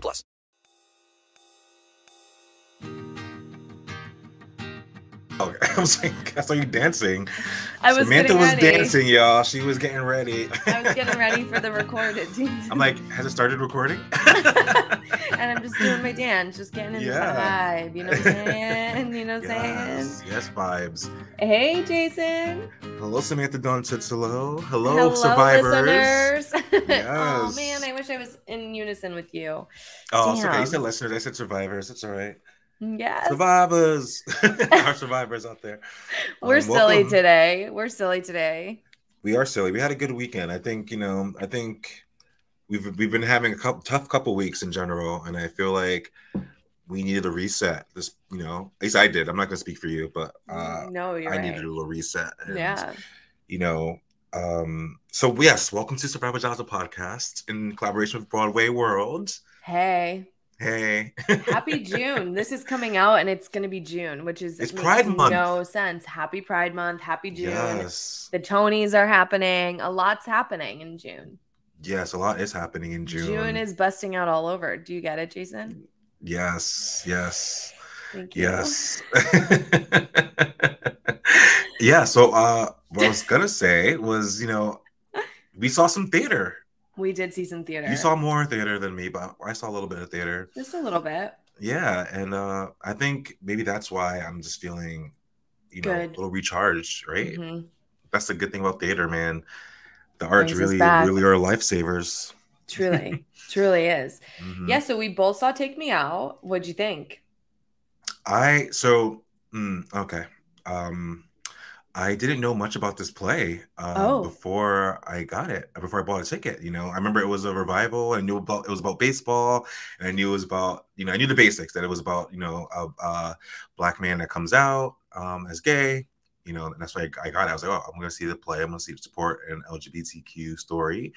plus. Okay. I was like, I saw you dancing. I was Samantha was ready. dancing, y'all. She was getting ready. I was getting ready for the recorded. I'm like, has it started recording? and I'm just doing my dance, just getting in Yeah. the vibe. You know what I'm saying? You know what I'm yes, saying? yes, vibes. Hey, Jason. Hello, Samantha Dawn says hello. Hello, Hello, survivors. listeners. oh man, I wish I was in unison with you. Oh, it's okay. You said listeners. I said survivors. It's all right. Yes. Survivors. Our survivors out there. We're Um, silly welcome. today. We're silly today. We are silly. We had a good weekend. I think you know. I think we've we've been having a couple, tough couple weeks in general, and I feel like we needed a reset. This, you know, at least I did. I'm not going to speak for you, but uh, no, you're I right. needed a little reset. and, Yeah. You know. Um, so yes, welcome to Survivor a podcast in collaboration with Broadway World. Hey, Hey, happy June. This is coming out and it's going to be June, which is It's Pride Month. No sense. Happy Pride Month. Happy June. yes, The Tonys are happening. A lot's happening in June. yes, a lot is happening in June. June is busting out all over. Do you get it, Jason? yes, yes. Thank you. Yes. yeah. So, uh, what I was gonna say was, you know, we saw some theater. We did see some theater. You saw more theater than me, but I saw a little bit of theater. just a little bit. Yeah, and uh, I think maybe that's why I'm just feeling, you know, Good. a little recharged. Right. Mhm. That's the good thing about theater, man. The arts really, really are lifesavers. Truly, truly is. Mhm. Yeah. So we both saw Take Me Out. What'd you think? I so mm, okay. Um I didn't know much about this play uh, Oh. before I got it, before I bought a ticket. You know, I remember it was a revival. I knew about it was about baseball, and I knew it was about you know I knew the basics that it was about you know a, a black man that comes out um, as gay. You know, and that's why I, I got it. I was like, oh, I'm going to see the play. I'm going to see the support an LGBTQ story.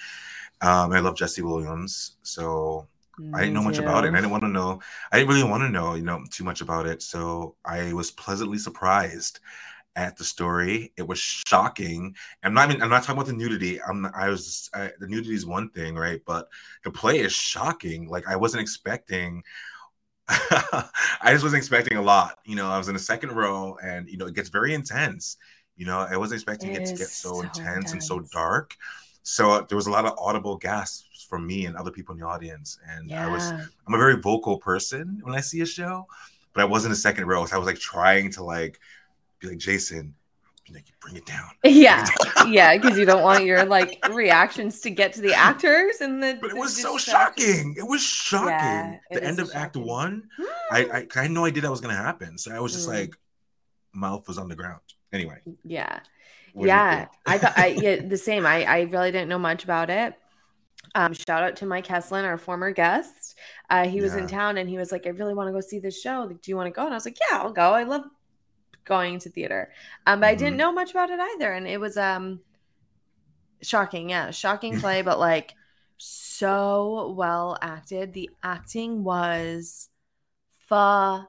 Um, I love Jesse Williams, so I didn't know much about it. And I didn't want to know. I didn't really want to know, you know, too much about it. So I was pleasantly surprised at the story. It was shocking. I'm not even. I'm not talking about the nudity. I'm. I was. I, the nudity is one thing, right? But the play is shocking. Like I wasn't expecting. I just wasn't expecting a lot. You know, I was in the second row, and you know, it gets very intense. You know, I wasn't expecting it, It to get so, so intense and so dark. So uh, there was a lot of audible gasps from me and other people in the audience, and I was I'm a very vocal person when I see a show, but I wasn't in a second row. So I was like trying to like be like Jason, know, bring it down. Yeah, yeah, because you don't want your like reactions to get to the actors and the. But it was so shocking. It was shocking. Yeah, it the end so of Act. One, I, I I had no idea that was gonna happen. So I was just Mm. like, mouth was on the ground. Anyway, Yeah, yeah. I thought I yeah the same. I I really didn't know much about it. Um, shout out to Mike Heslin, our former guest. Uh, he was in town and he was like, "I really want to go see this show. Like, do you want to go?" And I was like, "Yeah, I'll go. I love going to theater." Um, but I didn't Mhm. know much about it either, and it was um shocking. Yeah, shocking play, but like so well acted. The acting was phenomenal.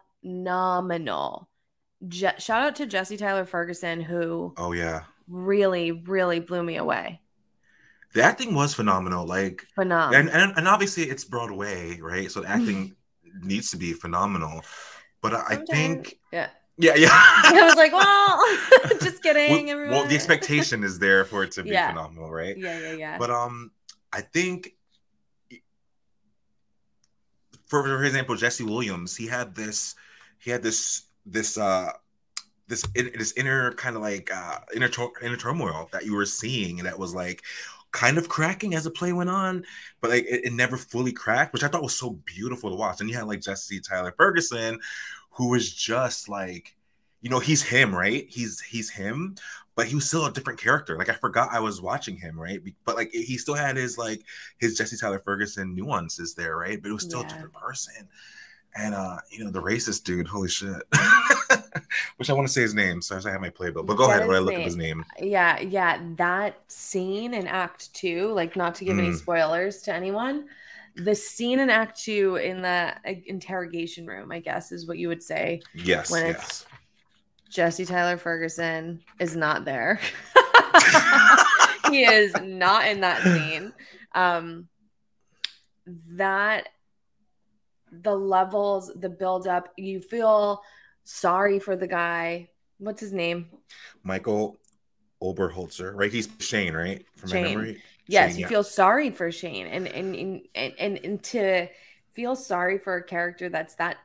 Je- shout out to Jesse Tyler Ferguson, who Oh yeah, really, really blew me away. the acting was phenomenal. Like, Phenomenal. and and, and obviously it's Broadway, right? So the acting needs to be phenomenal. but I think yeah. Yeah, yeah. I was like, well, just kidding, well, everyone. well, the expectation is there for it to be Yeah. phenomenal, right? Yeah, yeah, yeah. But um, I think, for, for example, Jesse Williams, he had this, he had this, this, uh, this, in- this inner kind of like uh, inner inner turmoil that you were seeing, and that was like kind of cracking as the play went on, but like it, it never fully cracked, which I thought was so beautiful to watch. And you had like Jesse Tyler Ferguson, who was just like, you know, he's him, right? He's he's him, but he was still a different character. Like I forgot I was watching him, right? But like he still had his like his Jesse Tyler Ferguson nuances there, right? But it was still Yeah. a different person. And uh, you know, the racist dude, holy shit. Which I want to say his name, so I have my playbill. But go That ahead when I look up his name. yeah, yeah. That scene in Act Two, like not to give any Mm. spoilers to anyone, the scene in Act Two in the uh, interrogation room, I guess, is what you would say Yes, when yes. it's Jesse Tyler Ferguson is not there. he is not in that scene. Um, that the levels, the build up, you feel sorry for the guy. What's his name? Michael Oberholtzer, right? He's Shane, right? From my Shane. memory. Yes, Shane, you yeah. feel sorry for Shane, and and and and, and, and to feel sorry for a character that's that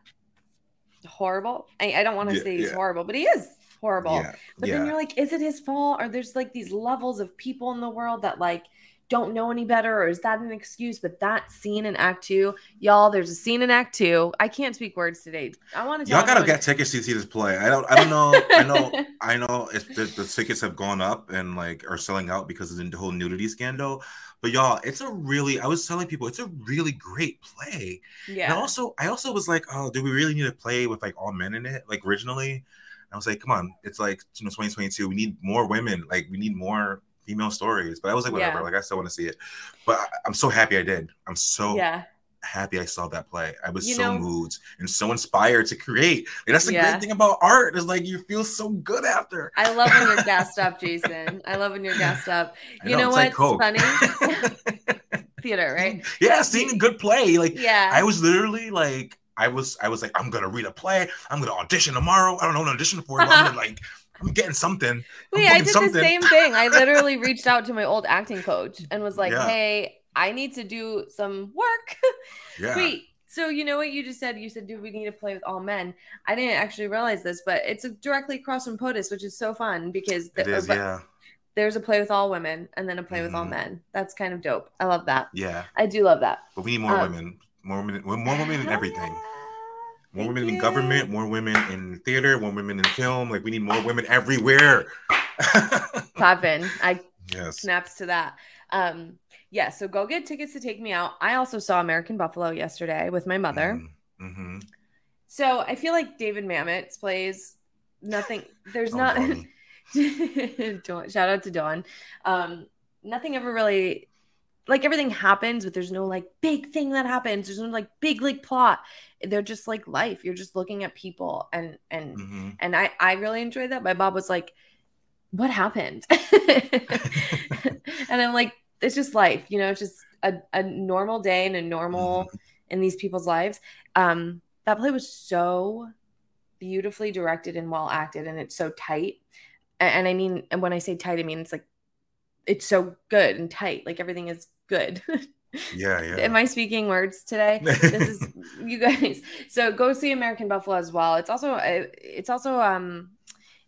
horrible. I, I don't want to Yeah, say he's horrible, but he is horrible. But then you're like, is it his fault? Or there's like these levels of people in the world that like don't know any better, or is that an excuse? But that scene in Act Two, y'all, there's a scene in Act Two. I can't speak words today. I want to Y'all gotta get tickets to see this play. I don't. I don't know. I know. I know. If the, the tickets have gone up and like are selling out because of the whole nudity scandal. But y'all, it's a really. I was telling people it's a really great play. yeah And also, I also was like, oh, do we really need to play with like all men in it? Like originally, I was like, come on, it's like you know, 2022. We need more women. Like we need more female stories. But I was like, whatever. Yeah. Like I still want to see it. But I, I'm so happy I did. I'm so yeah. happy I saw that play. I was You so know- moved and so inspired to create. Like, that's the Yeah. great thing about art is like you feel so good after. I love when you're gassed up, Jason. I love when you're gassed up. I You know, like what's Coke. funny? Theater, right? yeah, seeing a good play. Like Yeah. I was literally like, I was, I was like, I'm gonna read a play. I'm gonna audition tomorrow. I don't know what audition for, but I'm gonna, like, I'm getting something. I'm Wait, I did something. the same thing. I literally reached out to my old acting coach and was like, Yeah. "Hey, I need to do some work." Yeah. Wait, so you know what you just said? You said, "Do we need to play with all men?" I didn't actually realize this, but it's directly across from POTUS, which is so fun because It is, but yeah. there's a play with all women and then a play with all Mhm. men. That's kind of dope. I love that. Yeah. I do love that. But we need more Um, women. More women more women in everything. More Thank women in government, more women in theater, more women in film. Like we need more women everywhere. Clapping. I yes. snaps to that. Um, yeah, so go get tickets to take me out. I also saw American Buffalo yesterday with my mother. Mm-hmm. So I feel like David Mamet plays nothing. There's Oh, not Dawn, shout out to Dawn. Um, nothing ever really like everything happens, but there's no like big thing that happens. There's no like big like plot. They're just like life. You're just looking at people and and hmm and I I really enjoyed that. My Bob was like, "What happened?" and I'm like, "It's just life, you know. It's just a, a normal day and a normal in these people's lives." Um, that play was so beautifully directed and well acted, and it's so tight. And, and I mean, and when I say tight, I mean it's like it's so good and tight. Like everything is good. Yeah, yeah. Am I speaking words today? this is you guys. So go see American Buffalo as well. It's also uh, it's also um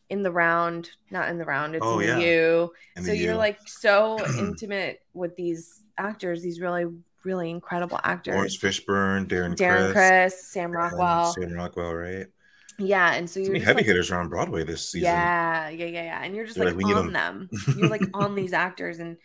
in the round, not in the round. It's Oh, in yeah. the U. In so you're U. like so intimate with these actors, these really really incredible actors. Laurence Fishburne, Darren, Darren Criss, Chris, Sam Rockwell. Sam Rockwell, right? Yeah, and so you're heavy like, hitters are on Broadway this season. yeah, yeah, yeah, yeah. And you're just They're like, like, on them. You're like on these actors, and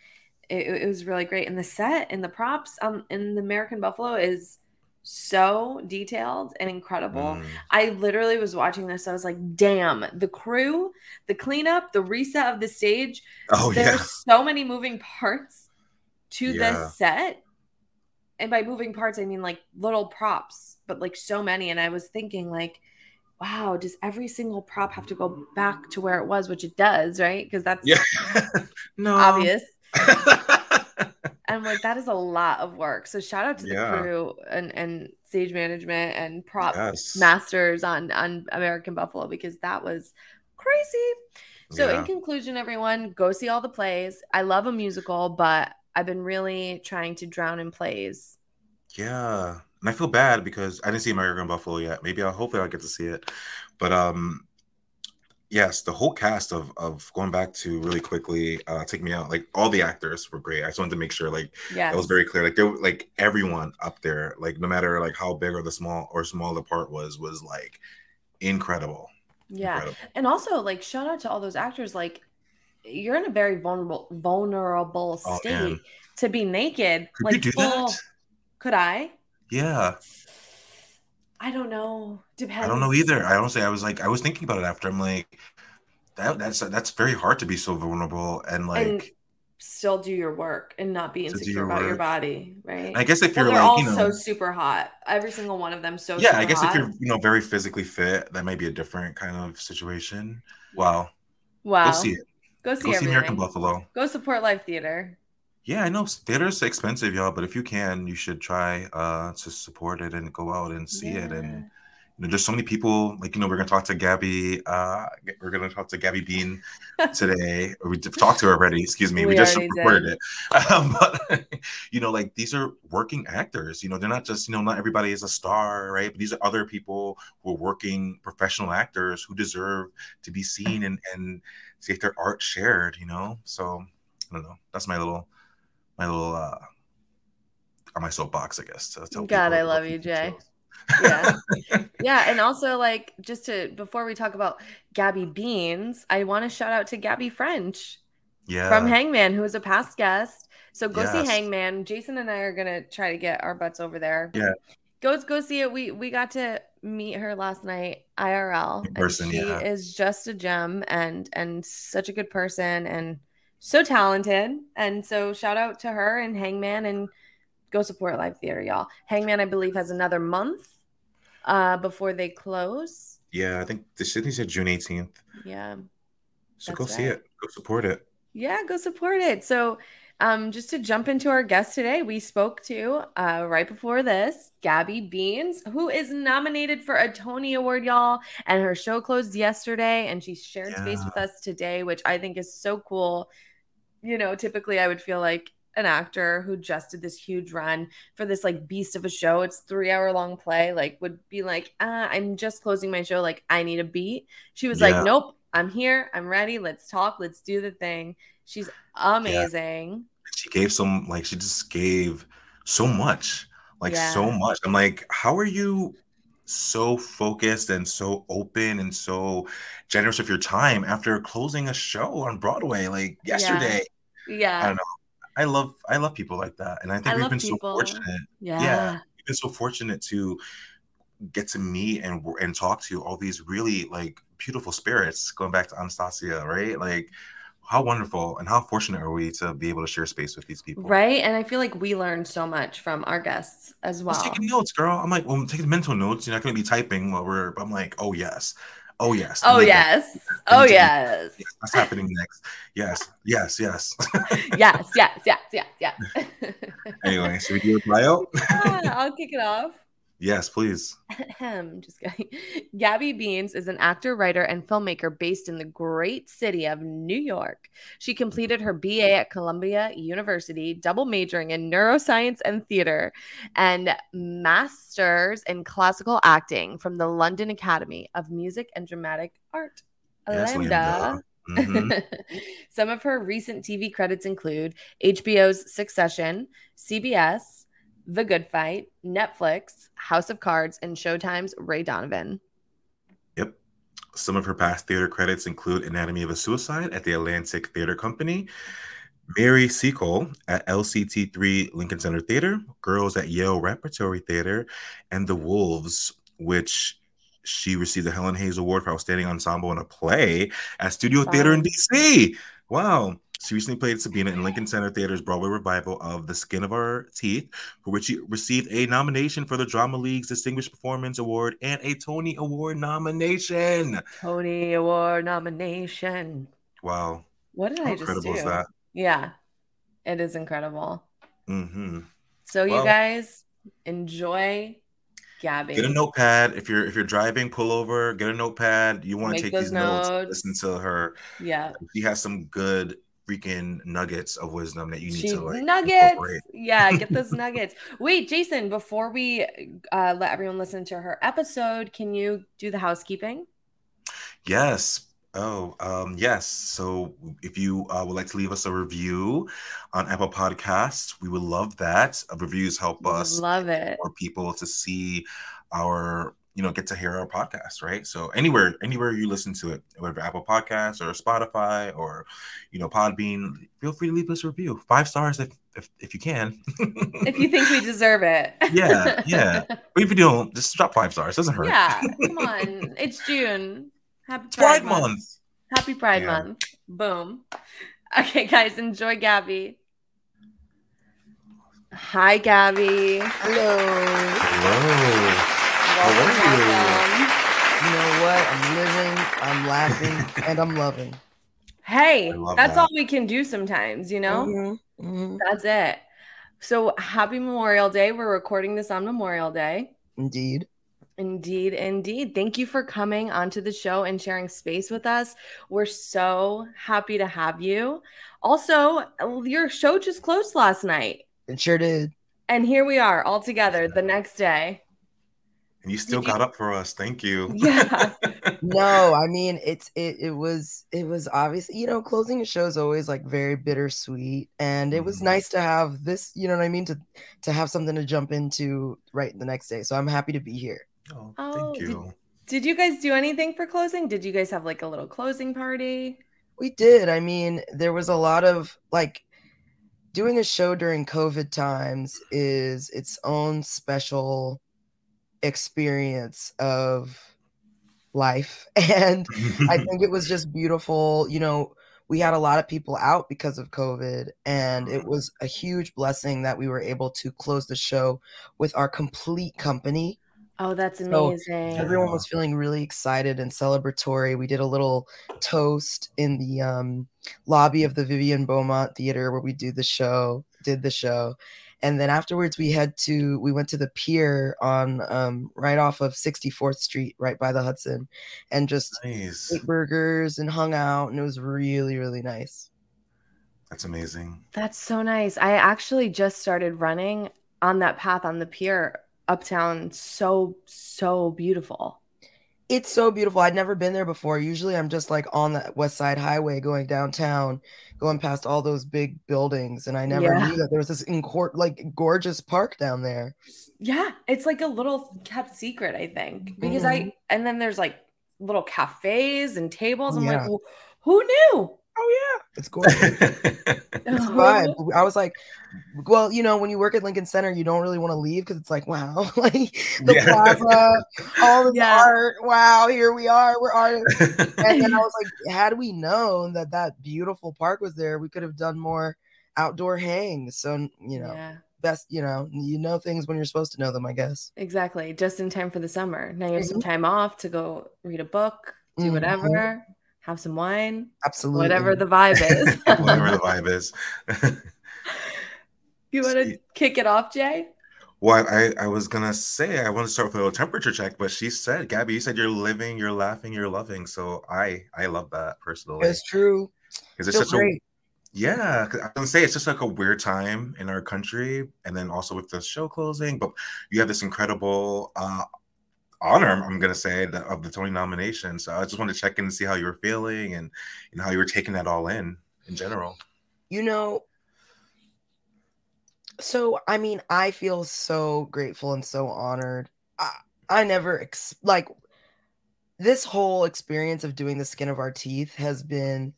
it, it was really great. And the set and the props um in the American Buffalo is so detailed and incredible. Mm. I literally was watching this. I was like, damn, the crew, the cleanup, the reset of the stage. Oh There's yeah. so many moving parts to Yeah. this set. And by moving parts, I mean like little props, but like so many. And I was thinking, like, wow, does every single prop have to go back to where it was, which it does, right? Because that's Yeah. no. obvious. And I'm like, that is a lot of work. So shout out to the Yeah. crew and, and stage management and prop Yes. masters on on American Buffalo because that was crazy. So in conclusion, everyone, go see all the plays. I love a musical, but I've been really trying to drown in plays. Yeah, and I feel bad because I didn't see American Buffalo yet. Maybe I'll hopefully I'll get to see it. But um, yes, the whole cast of of going back to really quickly, uh, take me out. Like all the actors were great. I just wanted to make sure like Yeah. that was very clear. Like there, were- like everyone up there, like no matter like how big or the small or small the part was, was like incredible. Yeah. Incredible. And also like shout out to all those actors like you're in a very vulnerable vulnerable Oh, state man. to be naked. Could like you do full- that? Could I? Yeah, I don't know. Depends. I don't know either. I honestly, I was like, I was thinking about it after. I'm like, that that's that's very hard to be so vulnerable and like. and still do your work and not be insecure your about your body, right? I guess if Well, you're like, all you know, so super hot. Every single one of them so yeah, I guess hot. if you're you know very physically fit, that might be a different kind of situation. Wow, wow. go see it. Go see Go see. American Buffalo. Go support Live Theater. Yeah, I know theater's expensive, y'all, but if you can, you should try uh to support it and go out and see it. And you know, there's so many people. Like you know, we're gonna talk to Gabby. Uh, we're gonna talk to Gabby Bean today. We talked to her already. Excuse me. We, We just recorded it. Um, but you know, like these are working actors. You know, they're not just you know, not everybody is a star, right? But these are other people who are working professional actors who deserve to be seen and and see if their art shared. You know, so I don't know. That's my little my little uh on my soapbox, I guess. Tell God, I love you, Jay. Yeah. yeah. And also, like, just to before we talk about Gabby Beans, I want to shout out to Gaby French Yeah. from Hangmen, who is a past guest. So go see Hangmen. Jason and I are gonna try to get our butts over there. Yeah. Go go see it. We we got to meet her last night IRL. In person, she yeah. is just a gem and and such a good person and so talented. And so shout out to her and Hangmen and go support Live Theater, y'all. Hangmen, I believe, has another month uh before they close. Yeah, I think the Sydney said June 18th. Yeah. So go see it. Go support it. Yeah, go support it. So, um, just to jump into our guest today, we spoke to uh, right before this Gabby Beans, who is nominated for a Tony Award, y'all. And her show closed yesterday, and she shared space with us today, which I think is so cool. You know, typically I would feel like an actor who just did this huge run for this like beast of a show. It's three hour long play. Like, would be like, uh, I'm just closing my show. Like, I need a beat. She was Yeah. like, nope, I'm here. I'm ready. Let's talk. Let's do the thing. She's amazing. She gave some, like, she just gave so much, like, Yeah. so much. I'm like, how are you so focused and so open and so generous with your time after closing a show on Broadway, like, Yeah. yesterday? Yeah. I don't know. I love, I love people like that. And I think I we've been people. so fortunate. Yeah. yeah We've been so fortunate to get to meet and and talk to all these really like beautiful spirits going back to anastasia right like how wonderful and how fortunate are we to be able to share space with these people Right. And I feel like we learned so much from our guests as I was well. taking notes girl i'm like well i'm taking mental notes you're not going to be typing while we're but i'm like oh yes oh yes Oh, yes. Oh, need to do- yes. yes, that's happening next yes yes yes yes, yes, yes, yes, yes. anyway should we do a bio Yeah, I'll kick it off. Yes please Just kidding. Gabby Beans is an actor, writer, and filmmaker based in the great city of New York. She completed her BA at Columbia University, double majoring in neuroscience and theater, and master's in classical acting from the London Academy of Music and Dramatic Art. Yes. Mhm. Some of her recent TV credits include HBO's Succession, CBS, The Good Fight, Netflix, House of Cards, and Showtime's Ray Donovan. Yep. Some of her past theater credits include Anatomy of a Suicide at the Atlantic Theater Company, Mary Seacole at LCT3 Lincoln Center Theater, Girls at Yale Repertory Theater, and The Wolves, which she received the Helen Hayes Award for Outstanding Ensemble in a Play at Studio Theater in DC. Wow. She recently played Sabina in Lincoln Center Theater's Broadway revival of The Skin of Our Teeth, for which she received a nomination for the Drama League's Distinguished Performance Award and a Tony Award nomination. Tony Award nomination. Wow. What did How I just incredible do? is that? Yeah, it is incredible. hmm So you guys enjoy Gabby. Get a notepad if you're if you're driving. Pull over. Get a notepad. You want to take these notes. notes. Listen to her. Yeah. She has some good freaking nuggets of wisdom that you need She to like nuggets. Yeah, get those nuggets. Wait, Jason, before we uh, let everyone listen to her episode, can you do the housekeeping? Yes. Oh, um, yes. So if you uh, would like to leave us a review on Apple Podcasts, we would love that. Uh, reviews help us Love it. for people to see our, you know, get to hear our podcast, right? So anywhere, anywhere you listen to it, whether Apple Podcasts or Spotify or, you know, Podbean, feel free to leave us a review. Five stars if if, if you can. If you think we deserve it. Yeah, yeah. But if you don't, just drop five stars. Doesn't hurt. yeah, come on. It's June. Happy It's Pride, Pride Month. Happy Pride Yeah. Month. Boom. Okay, guys, enjoy Gabby. Hi, Gabby. Hello. Hello. How Welcome, welcome. You know what? I'm living, I'm laughing, and I'm loving. Hey, that's that. all we can do sometimes, you know? Mhm, mhm. That's it. So happy Memorial Day. We're recording this on Memorial Day. Indeed. Indeed, indeed. Thank you for coming onto the show and sharing space with us. We're so happy to have you. Also, your show just closed last night. It sure did. And here we are all together the next day. And you still got up for us. Thank you. Yeah. No, I mean it's it it was it was obvious, you know, closing a show is always like very bittersweet. And it was Mhm. nice to have this, you know what I mean, to to have something to jump into right the next day. So I'm happy to be here. Oh, Oh, thank did- you. Did you guys do anything for closing? Did you guys have like a little closing party? We did. I mean, there was a lot of like doing a show during COVID times is its own special experience of life. And I think it was just beautiful. You know, we had a lot of people out because of COVID, and it was a huge blessing that we were able to close the show with our complete company. Oh, that's So, amazing. Everyone was feeling really excited and celebratory. We did a little toast in the um, lobby of the Vivian Beaumont Theater where we do the show, did the show. And then afterwards, we had to, we went to the pier on um, right off of 64th Street, right by the Hudson, and just nice. ate burgers and hung out. And it was really, really nice. That's amazing. That's so nice. I actually just started running on that path on the pier uptown. So, so beautiful. It's so beautiful. I'd never been there before. Usually I'm just like on the West Side Highway going downtown, going past all those big buildings. And I never Yeah. knew that there was this incor- like gorgeous park down there. Yeah, it's like a little kept secret, I think. Because Mhm. I and then there's like little cafes and tables. I'm yeah. like, well, who knew? Oh yeah. It's gorgeous. It's a vibe. I was like, well, you know, when you work at Lincoln Center, you don't really want to leave because it's like, wow, like the Yeah. plaza, all the Yeah. art. Wow, here we are. We're artists. and then I was like, had we known that that beautiful park was there, we could have done more outdoor hangs. So you know, Yeah, best you know, you know things when you're supposed to know them, I guess. exactly. Just in time for the summer. Now you have some Mhm. time off to go read a book, do Mhm. whatever, have some wine, Absolutely. whatever the vibe is. Whatever the vibe is. you want to kick it off, Jay? well, I, I was gonna say I want to start with a little temperature check, but she said, Gabby, you said you're living, you're laughing, you're loving. So I I love that personally. it's true. Because it's Feels such a great. Yeah, 'cause I was gonna say it's just like a weird time in our country, and then also with the show closing. But you have this incredible uh, honor, I'm- I'm gonna say, the, of the Tony nomination. So I just wanted to check in and see how you were feeling and you know how you were taking that all in in general. You know, so I mean, I feel so grateful and so honored. I, I never ex- like this whole experience of doing the skin of our teeth has been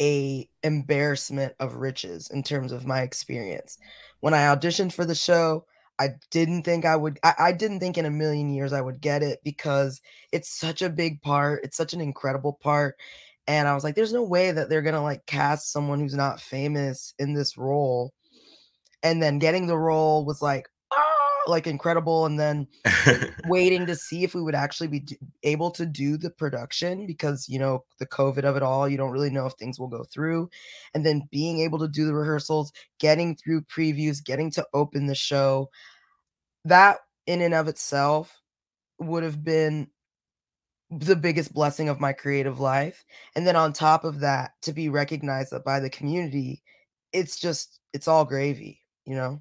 a embarrassment of riches in terms of my experience. When I auditioned for the show, I didn't think I would I, I didn't think in a million years I would get it because it's such a big part. It's such an incredible part. And I was like, there's no way that they're gonna like cast someone who's not famous in this role. And then getting the role was like, like incredible and then waiting to see if we would actually be able to do the production because you know the covid of it all you don't really know if things will go through and then being able to do the rehearsals getting through previews getting to open the show that in and of itself would have been the biggest blessing of my creative life and then on top of that to be recognized by the community it's just it's all gravy you know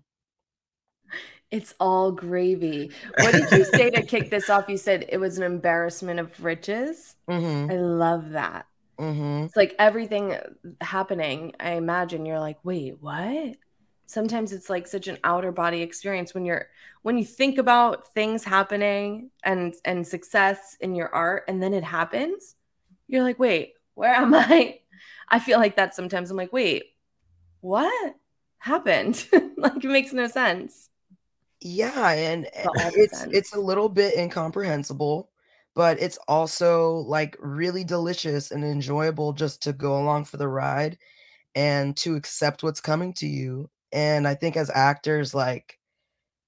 It's all gravy. What did you say to kick this off? You said it was an embarrassment of riches. mm-hmm, I love that. mm-hmm. It's like everything happening. I imagine you're like, wait, what? Sometimes it's like such an outer body experience when you're when you think about things happening and and success in your art and then it happens, you're like, wait, where am I? I feel like that sometimes. I'm like, wait, what happened? like it makes no sense. Yeah, and eh, the it's it's a little bit incomprehensible, but it's also like really delicious and enjoyable just to go along for the ride and to accept what's coming to you. And I think as actors, like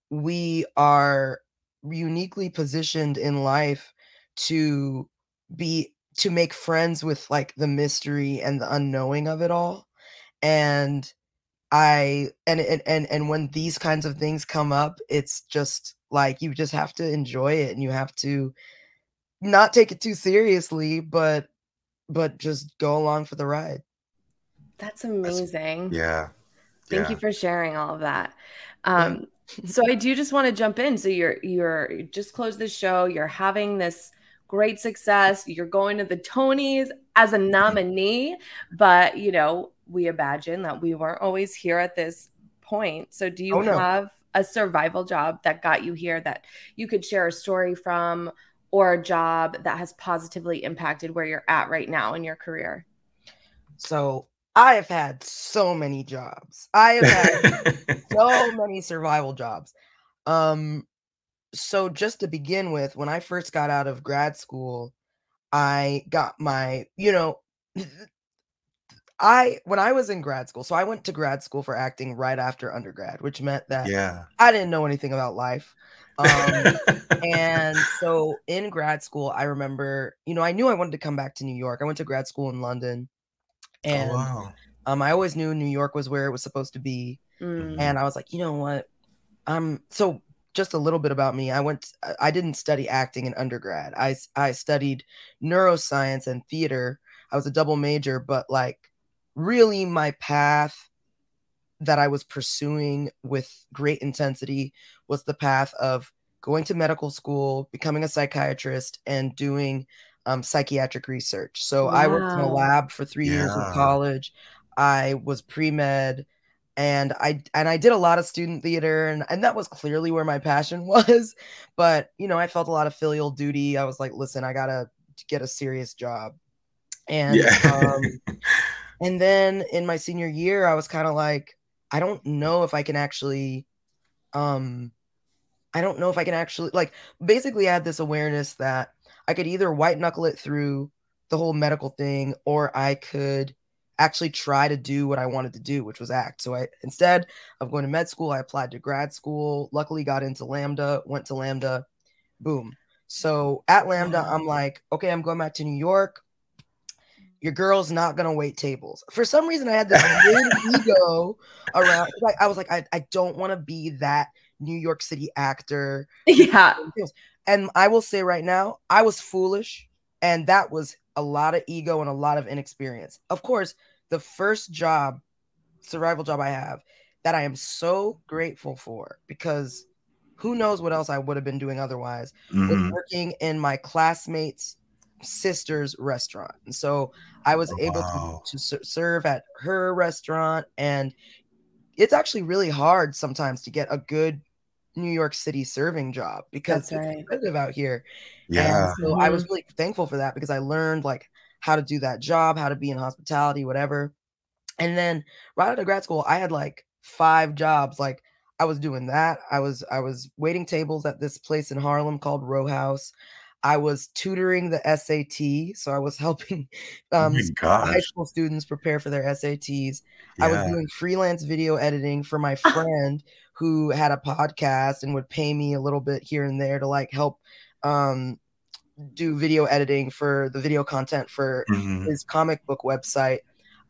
we are uniquely positioned in life to be to make friends with like the mystery and the unknowing of it all. And I and and and and when these kinds of things come up, it's just like you just have to enjoy it and you have to not take it too seriously, but but just go along for the ride. That's amazing. yeah. Thank yeah. you for sharing all of that. Um, so I do just want to jump in. So you're you're you just closed the show. You're having this great success. You're going to the Tonys as a Mm-hmm. nominee, but you know we imagine that we weren't always here at this point. So do you Oh, no. have a survival job that got you here that you could share a story from, or a job that has positively impacted where you're at right now in your career? So I have had so many jobs. I have had so many survival jobs. Um, so just to begin with, when I first got out of grad school, I got my, you know, I when I was in grad school, so I went to grad school for acting right after undergrad, which meant that yeah. I didn't know anything about life. Um, and so in grad school, I remember, you know, I knew I wanted to come back to New York. I went to grad school in London, and oh, wow. um, I always knew New York was where it was supposed to be. Mm. And I was like, you know what? I'm so just a little bit about me. I went, I- I didn't study acting in undergrad. I I studied neuroscience and theater. I was a double major, but like really my path that I was pursuing with great intensity was the path of going to medical school, becoming a psychiatrist, and doing um, psychiatric research. So I worked in a lab for three years in college. I was pre med, and I and I did a lot of student theater, and and that was clearly where my passion was. But you know, I felt a lot of filial duty. I was like, listen, I gotta get a serious job, and Yeah. um, and then in my senior year, I was kind of like, I don't know if I can actually, um, I don't know if I can actually like. Basically, I had this awareness that I could either white knuckle it through the whole medical thing, or I could actually try to do what I wanted to do, which was act. So I instead of going to med school, I applied to grad school. Luckily, got into LAMDA. Went to LAMDA. Boom. So at LAMDA, I'm like, okay, I'm going back to New York your girl's not gonna wait tables. For some reason, I had this weird ego around. Like I was like, I, I don't want to be that New York City actor. yeah. And I will say right now, I was foolish, and that was a lot of ego and a lot of inexperience. Of course, the first job, survival job I have, that I am so grateful for because who knows what else I would have been doing otherwise was Mhm. working in my classmates' sister's restaurant. And so I was Oh, able wow. to, to serve at her restaurant. And it's actually really hard sometimes to get a good New York City serving job because That's it's right. competitive out here. Yeah. And so I Mm-hmm. was really thankful for that because I learned like how to do that job, how to be in hospitality, whatever. And then right out of grad school, I had like five jobs. Like I was doing that. I was I was waiting tables at this place in Harlem called Row House. I was tutoring the SAT, so I was helping oh um, my high school students prepare for their SATs. I was doing freelance video editing for my friend who had a podcast and would pay me a little bit here and there to like help um do video editing for the video content for Mhm. his comic book website.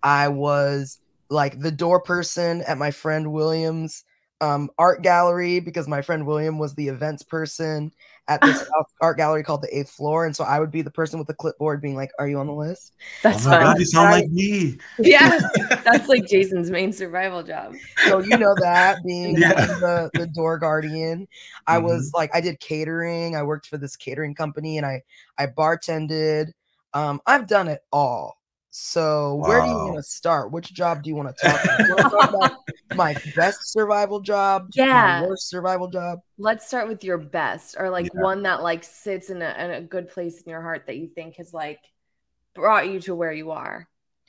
I was like the door person at my friend William's um, art gallery because my friend William was the events person at this art- art gallery called the Eighth Floor, and so I would be the person with the clipboard being like, "Are you on the list?" That's oh my fun. god, you sound Right. like me. Yeah, that's like Jason's main survival job. So you know that being Yeah. the the door guardian. I was like, I did catering. I worked for this catering company, and I I bartended. Um, I've done it all. So where do you want to start? Which job do you want to talk about? Talk about my best survival job? my Yeah. worst survival job. Let's start with your best, or like Yeah. one that like sits in a, in a good place in your heart that you think has like brought you to where you are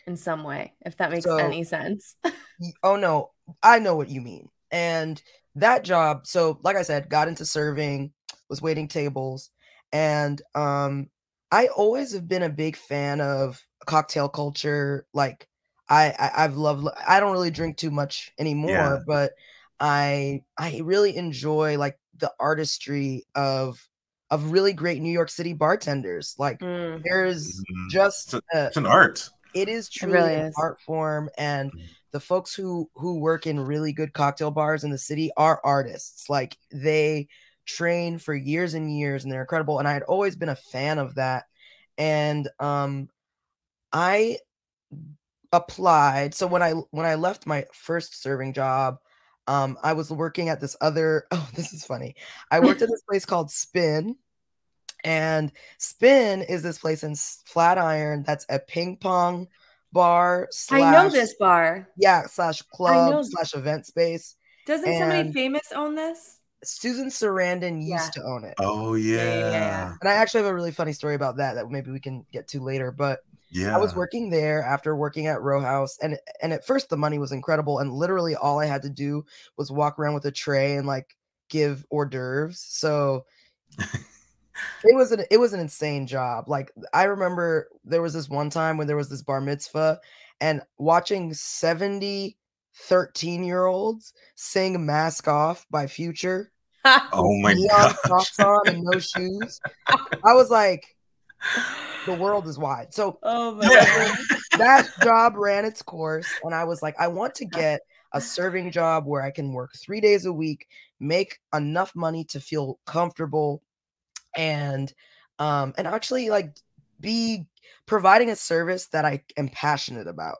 in some way, if that makes So- any sense. Oh no, I know what you mean. And that job, so like I said, got into serving, was waiting tables, and um I always have been a big fan of cocktail culture. Like I, I I've loved I don't really drink too much anymore, Yeah. but I I really enjoy like the artistry of of really great New York City bartenders. Like Mm. there's Mhm. just It's, a, it's an art. it is truly really an is. art form and Mhm. the folks who who work in really good cocktail bars in the city are artists like they train for years and years and they're incredible and i had always been a fan of that and um i applied so when i when i left my first serving job um i was working at this other oh this is funny i worked at this place called spin and spin is this place in flatiron that's a ping pong bar I know this bar. yeah slash club slash event space Doesn't somebody famous own this? Susan sarandon used Yeah. to own it Oh yeah, yeah. yeah, Yeah. yeah. and i actually have a really funny story about that that maybe we can get to later but yeah, I was working there after working at Row House, and and at first the money was incredible, and literally all I had to do was walk around with a tray and like give hors d'oeuvres. So it was an it was an insane job. Like I remember there was this one time when there was this bar mitzvah, and watching 70 13 year olds sing "Mask Off" by Future, Oh my god. socks on and no shoes. I was like, the world is wide. So oh my Yeah. god. that job ran its course and i was like i want to get a serving job where i can work three days a week make enough money to feel comfortable and um and actually like be providing a service that i am passionate about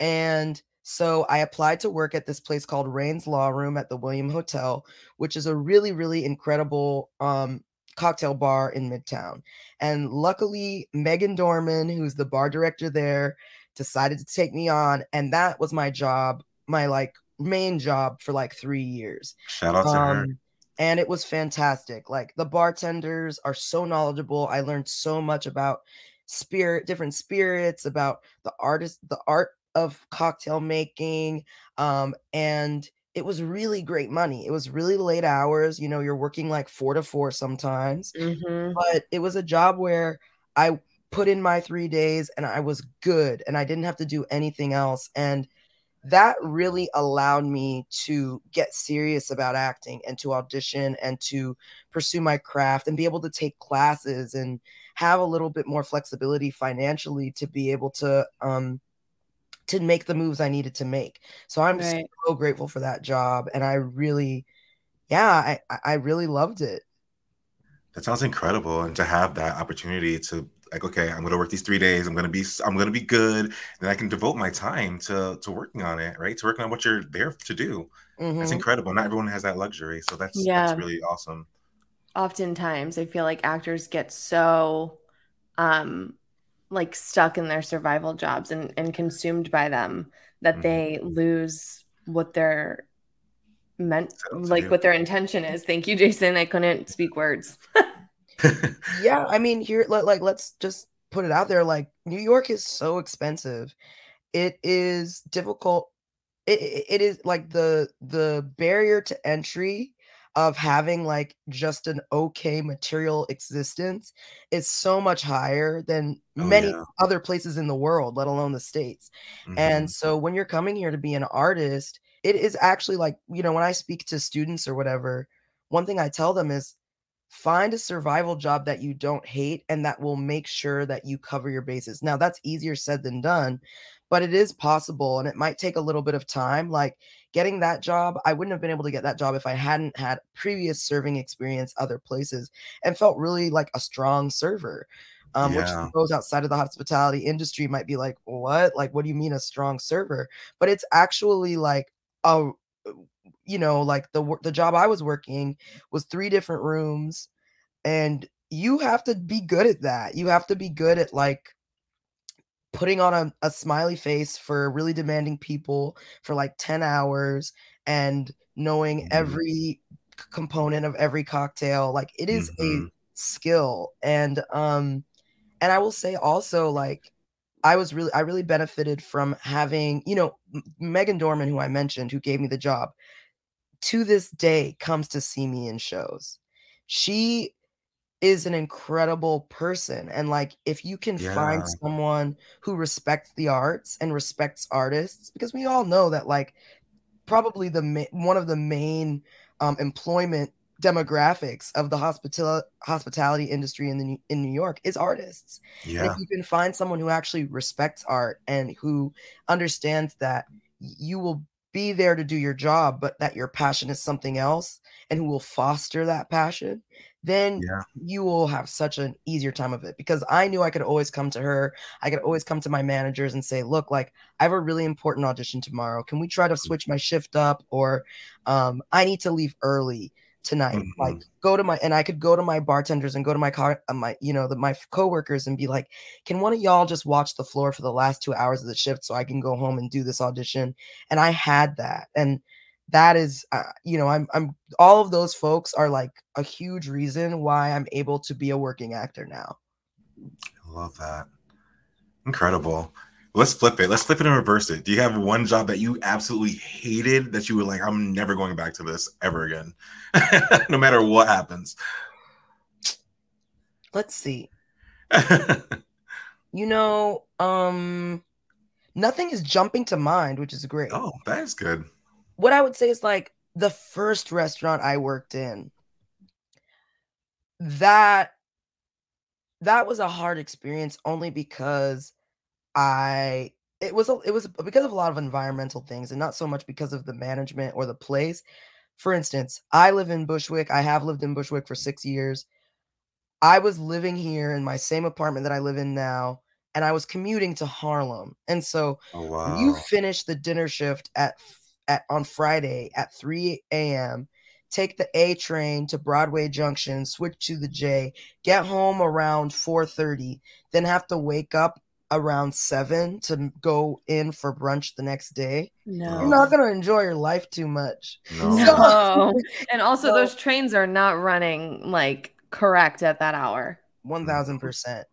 and so i applied to work at this place called Raines Law Room at the william hotel which is a really really incredible um cocktail bar in midtown and luckily, Meaghan Dorman, who's the bar director there, decided to take me on. And that was my job, my like main job for like three years. Shout out to her. Um, and it was fantastic. Like the bartenders are so knowledgeable. I learned so much about spirit, different spirits, about the artist, the art of cocktail making. Um, and it was really great money. It was really late hours. You know, you're working like four to four sometimes Mhm. but it was a job where I put in my three days and I was good and I didn't have to do anything else. And that really allowed me to get serious about acting and to audition and to pursue my craft and be able to take classes and have a little bit more flexibility financially to be able to um to make the moves I needed to make. So I'm Right. so grateful for that job and I really yeah, I I- I really loved it. That sounds incredible, and to have that opportunity to like, okay, I'm gonna work these three days. I'm gonna be, I'm gonna be good, and I can devote my time to to working on it, right? To working on what you're there to do. That's Mhm. incredible. Not everyone has that luxury, so that's Yeah. that's really awesome. Oftentimes, I feel like actors get so um like stuck in their survival jobs and, and consumed by them that Mhm. they lose what they're meant Set out to like do. what their intention is. Thank you, Jason. I couldn't speak words. yeah i mean here like, like let's just put it out there like new york is so expensive it is difficult it, it- it is like the the barrier to entry of having like just an okay material existence is so much higher than Oh, many yeah. other places in the world let alone the states Mhm. and so when you're coming here to be an artist it is actually like, you know, when I speak to students or whatever, one thing I tell them is find a survival job that you don't hate and that will make sure that you cover your bases. Now, that's easier said than done, but it is possible and it might take a little bit of time. Like getting that job, I wouldn't have been able to get that job if I hadn't had previous serving experience other places and felt really like a strong server. Um, Yeah. which goes outside of the hospitality industry might be like, what? Like, what do you mean a strong server? But it's actually like a you know, like the the job I was working was three different rooms, and you have to be good at that. You have to be good at like putting on a, a smiley face for really demanding people for like 10 hours and knowing Mhm. every component of every cocktail. Like it is a Mhm. skill. And um and I will say also like I was really I really benefited from having, you know, Meaghan Dorman, who I mentioned, who gave me the job, to this day comes to see me in shows. She is an incredible person. And like if you can find someone who respects the arts and respects artists, because we all know that like probably the ma- one of the main um, employment demographics of the hospital hospitality industry in the New- in New York is artists. And Yeah. if you can find someone who actually respects art and who understands that you will be there to do your job, but that your passion is something else and who will foster that passion, then Yeah. you will have such an easier time of it. Because I knew I could always come to her, I could always come to my managers and say, look, like I have a really important audition tomorrow. Can we try to switch my shift up? Or um, I need to leave early tonight. Mhm. Like go to my and I could go to my bartenders and go to my car, uh, my you know the my coworkers and be like, can one of y'all just watch the floor for the last two hours of the shift so I can go home and do this audition? And I had that, and that is, uh, you know, I'm I'm all of those folks are like a huge reason why I'm able to be a working actor now. I love that. Incredible. Let's flip it. Let's flip it and reverse it. Do you have one job that you absolutely hated that you were like, I'm never going back to this ever again, no matter what happens? Let's see. You know, um, nothing is jumping to mind, which is great. oh, that is good. What I would say is like the first restaurant I worked in. That that was a hard experience only because I it was a, it was because of a lot of environmental things and not so much because of the management or the place. For instance, I live in Bushwick. I have lived in Bushwick for 6 years. I was living here in my same apartment that I live in now and I was commuting to Harlem. And so Oh wow. you finish the dinner shift at at on Friday at 3 a.m. Take the A train to Broadway Junction, switch to the J, get home around 4:30, then have to wake up around 7 to go in for brunch the next day. No. You're not going to enjoy your life too much. no. No. and also, So- those trains are not running like correct at that hour. 1000%.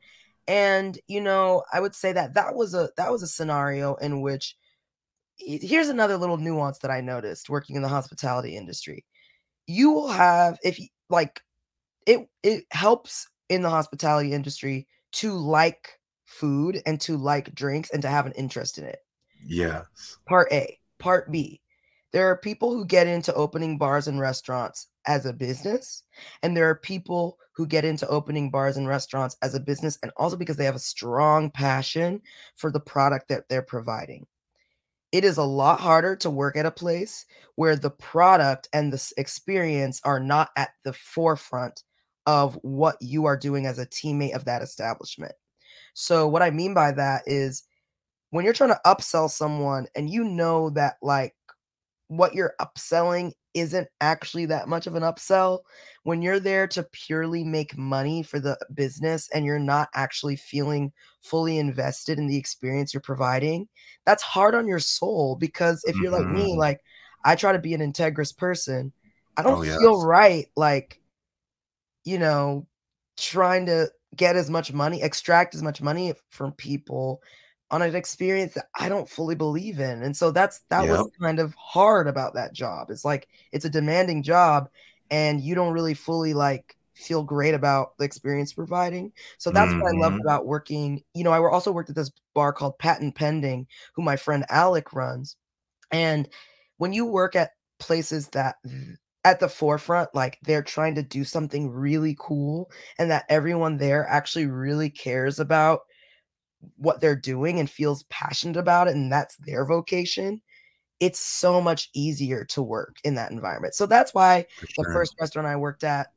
And you know, I would say that that was a that was a scenario in which he- here's another little nuance that I noticed working in the hospitality industry. You will have if you like it it helps in the hospitality industry to like food and to like drinks and to have an interest in it. Yeah. Part A. Part B. There are people who get into opening bars and restaurants as a business, and there are people who get into opening bars and restaurants as a business and also because they have a strong passion for the product that they're providing. It is a lot harder to work at a place where the product and the experience are not at the forefront of what you are doing as a teammate of that establishment. So, what I mean by that is when you're trying to upsell someone and you know that like what you're upselling isn't actually that much of an upsell when you're there to purely make money for the business and you're not actually feeling fully invested in the experience you're providing that's hard on your soul because if you're like me Mhm. like i try to be an integrous person i don't Oh, feel right like you know trying to get as much money extract as much money from people on an experience that I don't fully believe in. And so that's that was kind of hard about that job. It's like it's a demanding job and you don't really fully like feel great about the experience providing. So that's what I love Mhm. about working. You know, I also worked at this bar called Patent Pending, who my friend Alec runs. And when you work at places that at the forefront like they're trying to do something really cool and that everyone there actually really cares about what they're doing and feels passionate about it and that's their vocation it's so much easier to work in that environment so that's why For the first restaurant i worked at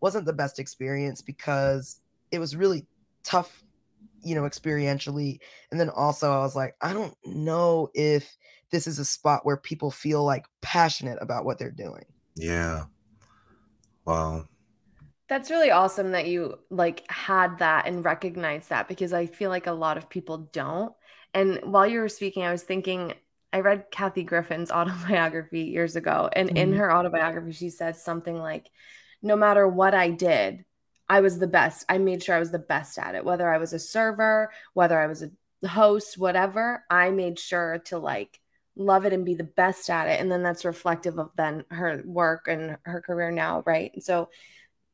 wasn't the best experience because it was really tough you know experientially and then also i was like i don't know if this is a spot where people feel like passionate about what they're doing Yeah. Wow. That's really awesome that you like had that and recognized that because I feel like a lot of people don't. And while you were speaking, I was thinking I read Kathy Griffin's autobiography years ago, and in Mhm. her autobiography, she said something like, "No matter what I did, I was the best. I made sure I was the best at it. Whether I was a server, whether I was a host, whatever, I made sure to like love it and be the best at it. And then that's reflective of then her work and her career now, right? And so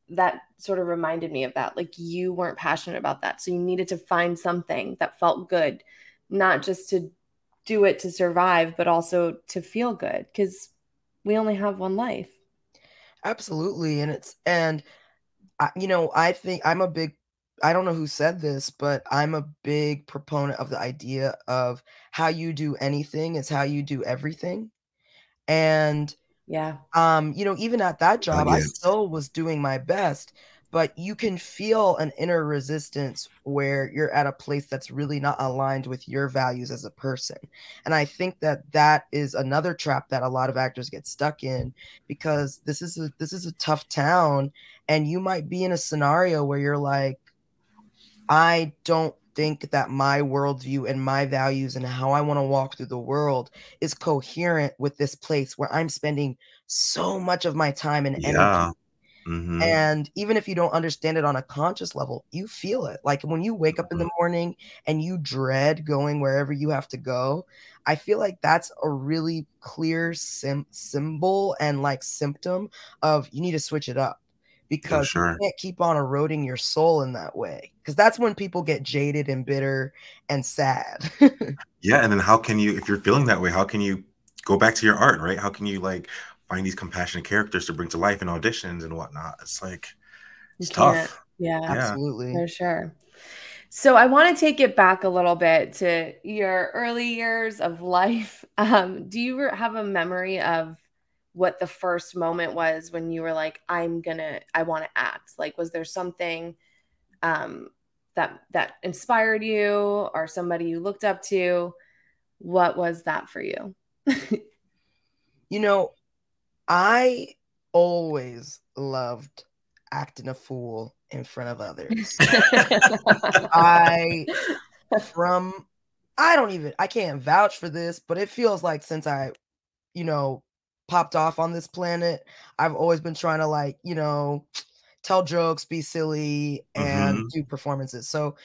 that sort of reminded me of that. Like you weren't passionate about that. So you needed to find something that felt good, not just to do it to survive, but also to feel good because we only have one life. absolutely and it's and I, you know i think i'm a big i don't know who said this but i'm a big proponent of the idea of how you do anything is how you do everything and Yeah. um you know even at that job i still was doing my best but you can feel an inner resistance where you're at a place that's really not aligned with your values as a person and i think that that is another trap that a lot of actors get stuck in because this is a this is a tough town and you might be in a scenario where you're like i don't think that my worldview and my values and how i want to walk through the world is coherent with this place where i'm spending so much of my time and energy Yeah. Mhm. and even if you don't understand it on a conscious level, you feel it. Like when you wake up in the morning and you dread going wherever you have to go, I feel like that's a really clear sim- symbol and like symptom of you need to switch it up because sure. you can't keep on eroding your soul in that way. Because that's when people get jaded and bitter and sad. Yeah, and then how can you, if you're feeling that way, how can you go back to your art, right? How can you like find these compassionate characters to bring to life in auditions and whatnot? It's like it's tough. Yeah. Yeah. Absolutely. For sure. So I want to take it back a little bit to your early years of life. Um, do you have a memory of what the first moment was when you were like, "I'm gonna, I want to act"? Like, was there something um, that that inspired you, or somebody you looked up to? What was that for you? You know, I always loved acting a fool in front of others. I from I don't even I can't vouch for this, but it feels like since I, you know, popped off on this planet, I've always been trying to like, you know, tell jokes, be silly, and Mhm. do performances. So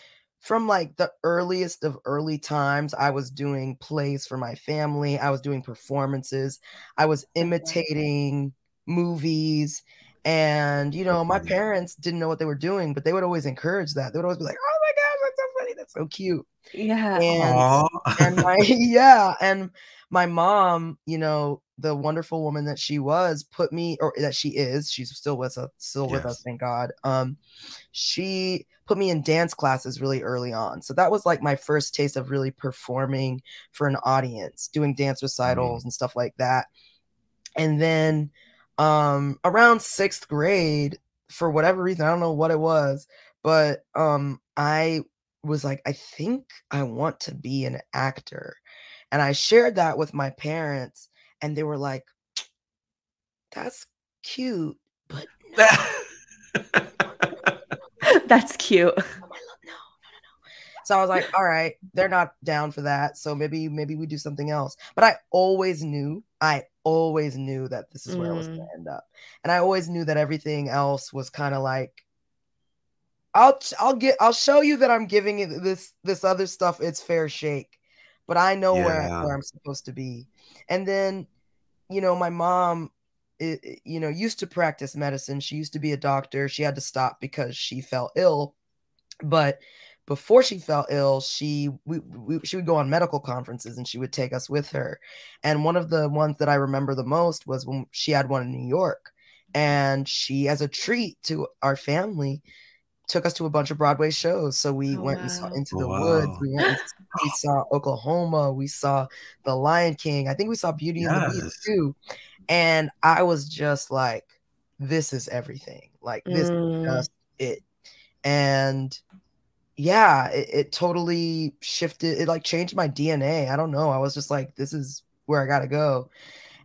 from like the earliest of early times, I was doing plays for my family. I was doing performances. I was imitating movies. And you know, my parents didn't know what they were doing, but they would always encourage that. They would always be like, "Oh my gosh, that's so funny! That's so cute." yeah. And and my yeah, and my mom, you know, the wonderful woman that she was, put me or that she is, she's still with us, still with us, thank God. Um, she put me in dance classes really early on. So that was like my first taste of really performing for an audience, doing dance recitals and stuff like that. And then um around sixth grade, for whatever reason, I don't know what it was, but um I was like, I think I want to be an actor. And I shared that with my parents, and they were like, that's cute, but That's cute. no, my love, no, no, no, no. So I was like, all right, they're not down for that. So maybe, maybe we do something else. But I always knew, I always knew that this is where I was Mm. gonna end up. And I always knew that everything else was kind of like I'll I'll get I'll show you that I'm giving it this this other stuff its fair shake, but I know where where I'm supposed to be. And then, you know, my mom, i- i- you know, used to practice medicine. She used to be a doctor. She had to stop because she fell ill. But before she fell ill, she we, we she would go on medical conferences and she would take us with her. And one of the ones that I remember the most was when she had one in New York. And she, as a treat to our family, took us to a bunch of Broadway shows. So we Oh, went and saw. Into the Wow. Woods. We went and we saw Oklahoma. We saw The Lion King. I think we saw Beauty and the Beast too. And I was just like, this is everything. Like this Mm. is just it. And yeah, it, it totally shifted. It like changed my DNA. I don't know. I was just like, this is where I gotta go.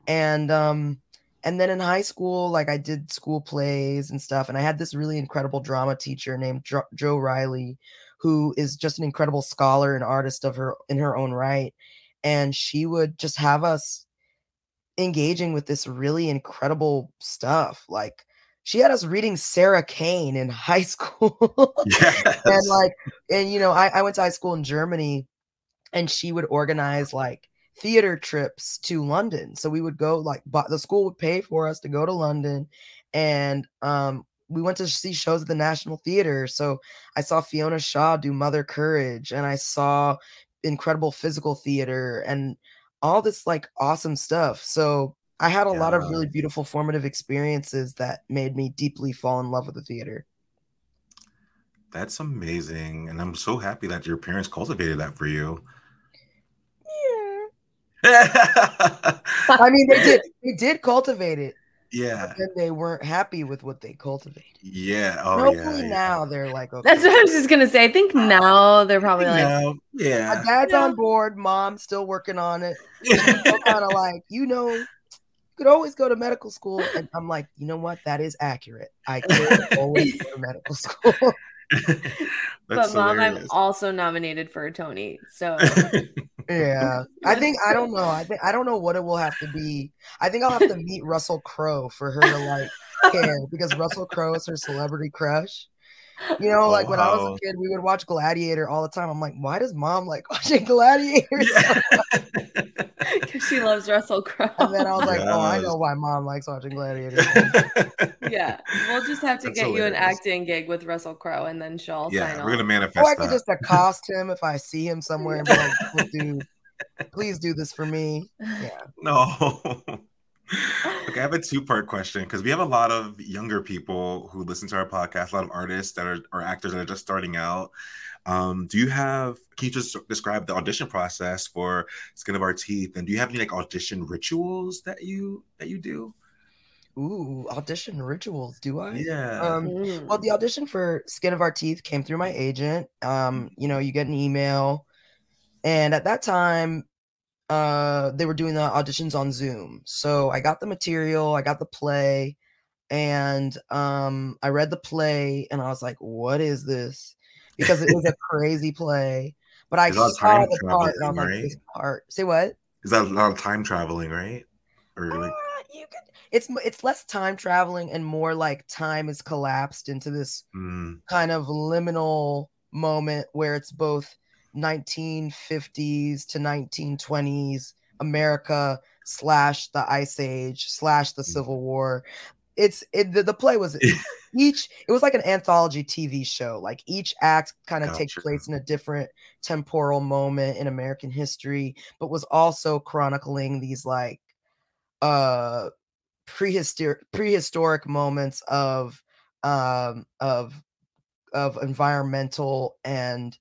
And um, and then in high school, like I did school plays and stuff, and I had this really incredible drama teacher named jo- Joe Riley, who is just an incredible scholar and artist of her in her own right. And she would just have us engaging with this really incredible stuff. Like she had us reading Sarah Kane in high school. Yes. and like and you know I, I went to high school in germany and she would organize like theater trips to london so we would go like but the school would pay for us to go to london and um we went to see shows at the national theater so i saw fiona shaw do mother courage and i saw incredible physical theater and all this like awesome stuff so i had a lot of really beautiful formative experiences that made me deeply fall in love with the theater That's amazing. And I'm so happy that your parents cultivated that for you. I mean, they did. They did cultivate it, yeah. but then they weren't happy with what they cultivated. Yeah. Oh, Hopefully yeah. yeah. now they're like, okay, That's what I was just gonna say. I think now they're probably like, No, my yeah. dad's Yeah. on board. Mom's still working on it. Still kind of like, you know, you could always go to medical school, and I'm like, you know what? That is accurate. I could always go to medical school. That's but mom, I'm also nominated for a Tony. So yeah, I think I don't know. I think I don't know what it will have to be. I think I'll have to meet Russell Crowe for her to like care because Russell Crowe is her celebrity crush. You know, Oh, like when I was a oh. kid, we would watch Gladiator all the time. I'm like, why does mom like watching Gladiator? Yeah. because she loves Russell Crowe. And then I was like, oh, I know why mom likes watching Gladiator. yeah, we'll just have to That's get you an acting gig with Russell Crowe, and then she'll yeah, sign we're gonna manifest or I could that. just accost him if I see him somewhere and be like, "Oh, dude, please do this for me. Yeah. No. Okay, I have a two-part question because we have a lot of younger people who listen to our podcast, a lot of artists that are or actors that are just starting out. Um, do you have can you just describe the audition process for Skin of Our Teeth? And do you have any like audition rituals that you that you do? Ooh, audition rituals, do I? Yeah. Um, Mm. Well, the audition for Skin of Our Teeth came through my agent. Um, you know, you get an email, and at that time, uh, they were doing the auditions on Zoom. So I got the material, I got the play, and um, I read the play, and I was like, "What is this?" Because it was a crazy play. But I There's a lot of saw time the part, and I was like, "This part." Say what? Is that a lot of time traveling, right? Or like Uh, you could. It's it's less time traveling and more like time is collapsed into this mm, kind of liminal moment where it's both 1950s to 1920s America slash the Ice Age slash the Civil War. It's it the, the play was each it was like an anthology TV show. Like each act kind of takes place in a different temporal moment in American history, but was also chronicling these like uh prehistoric prehistoric moments of um of of environmental and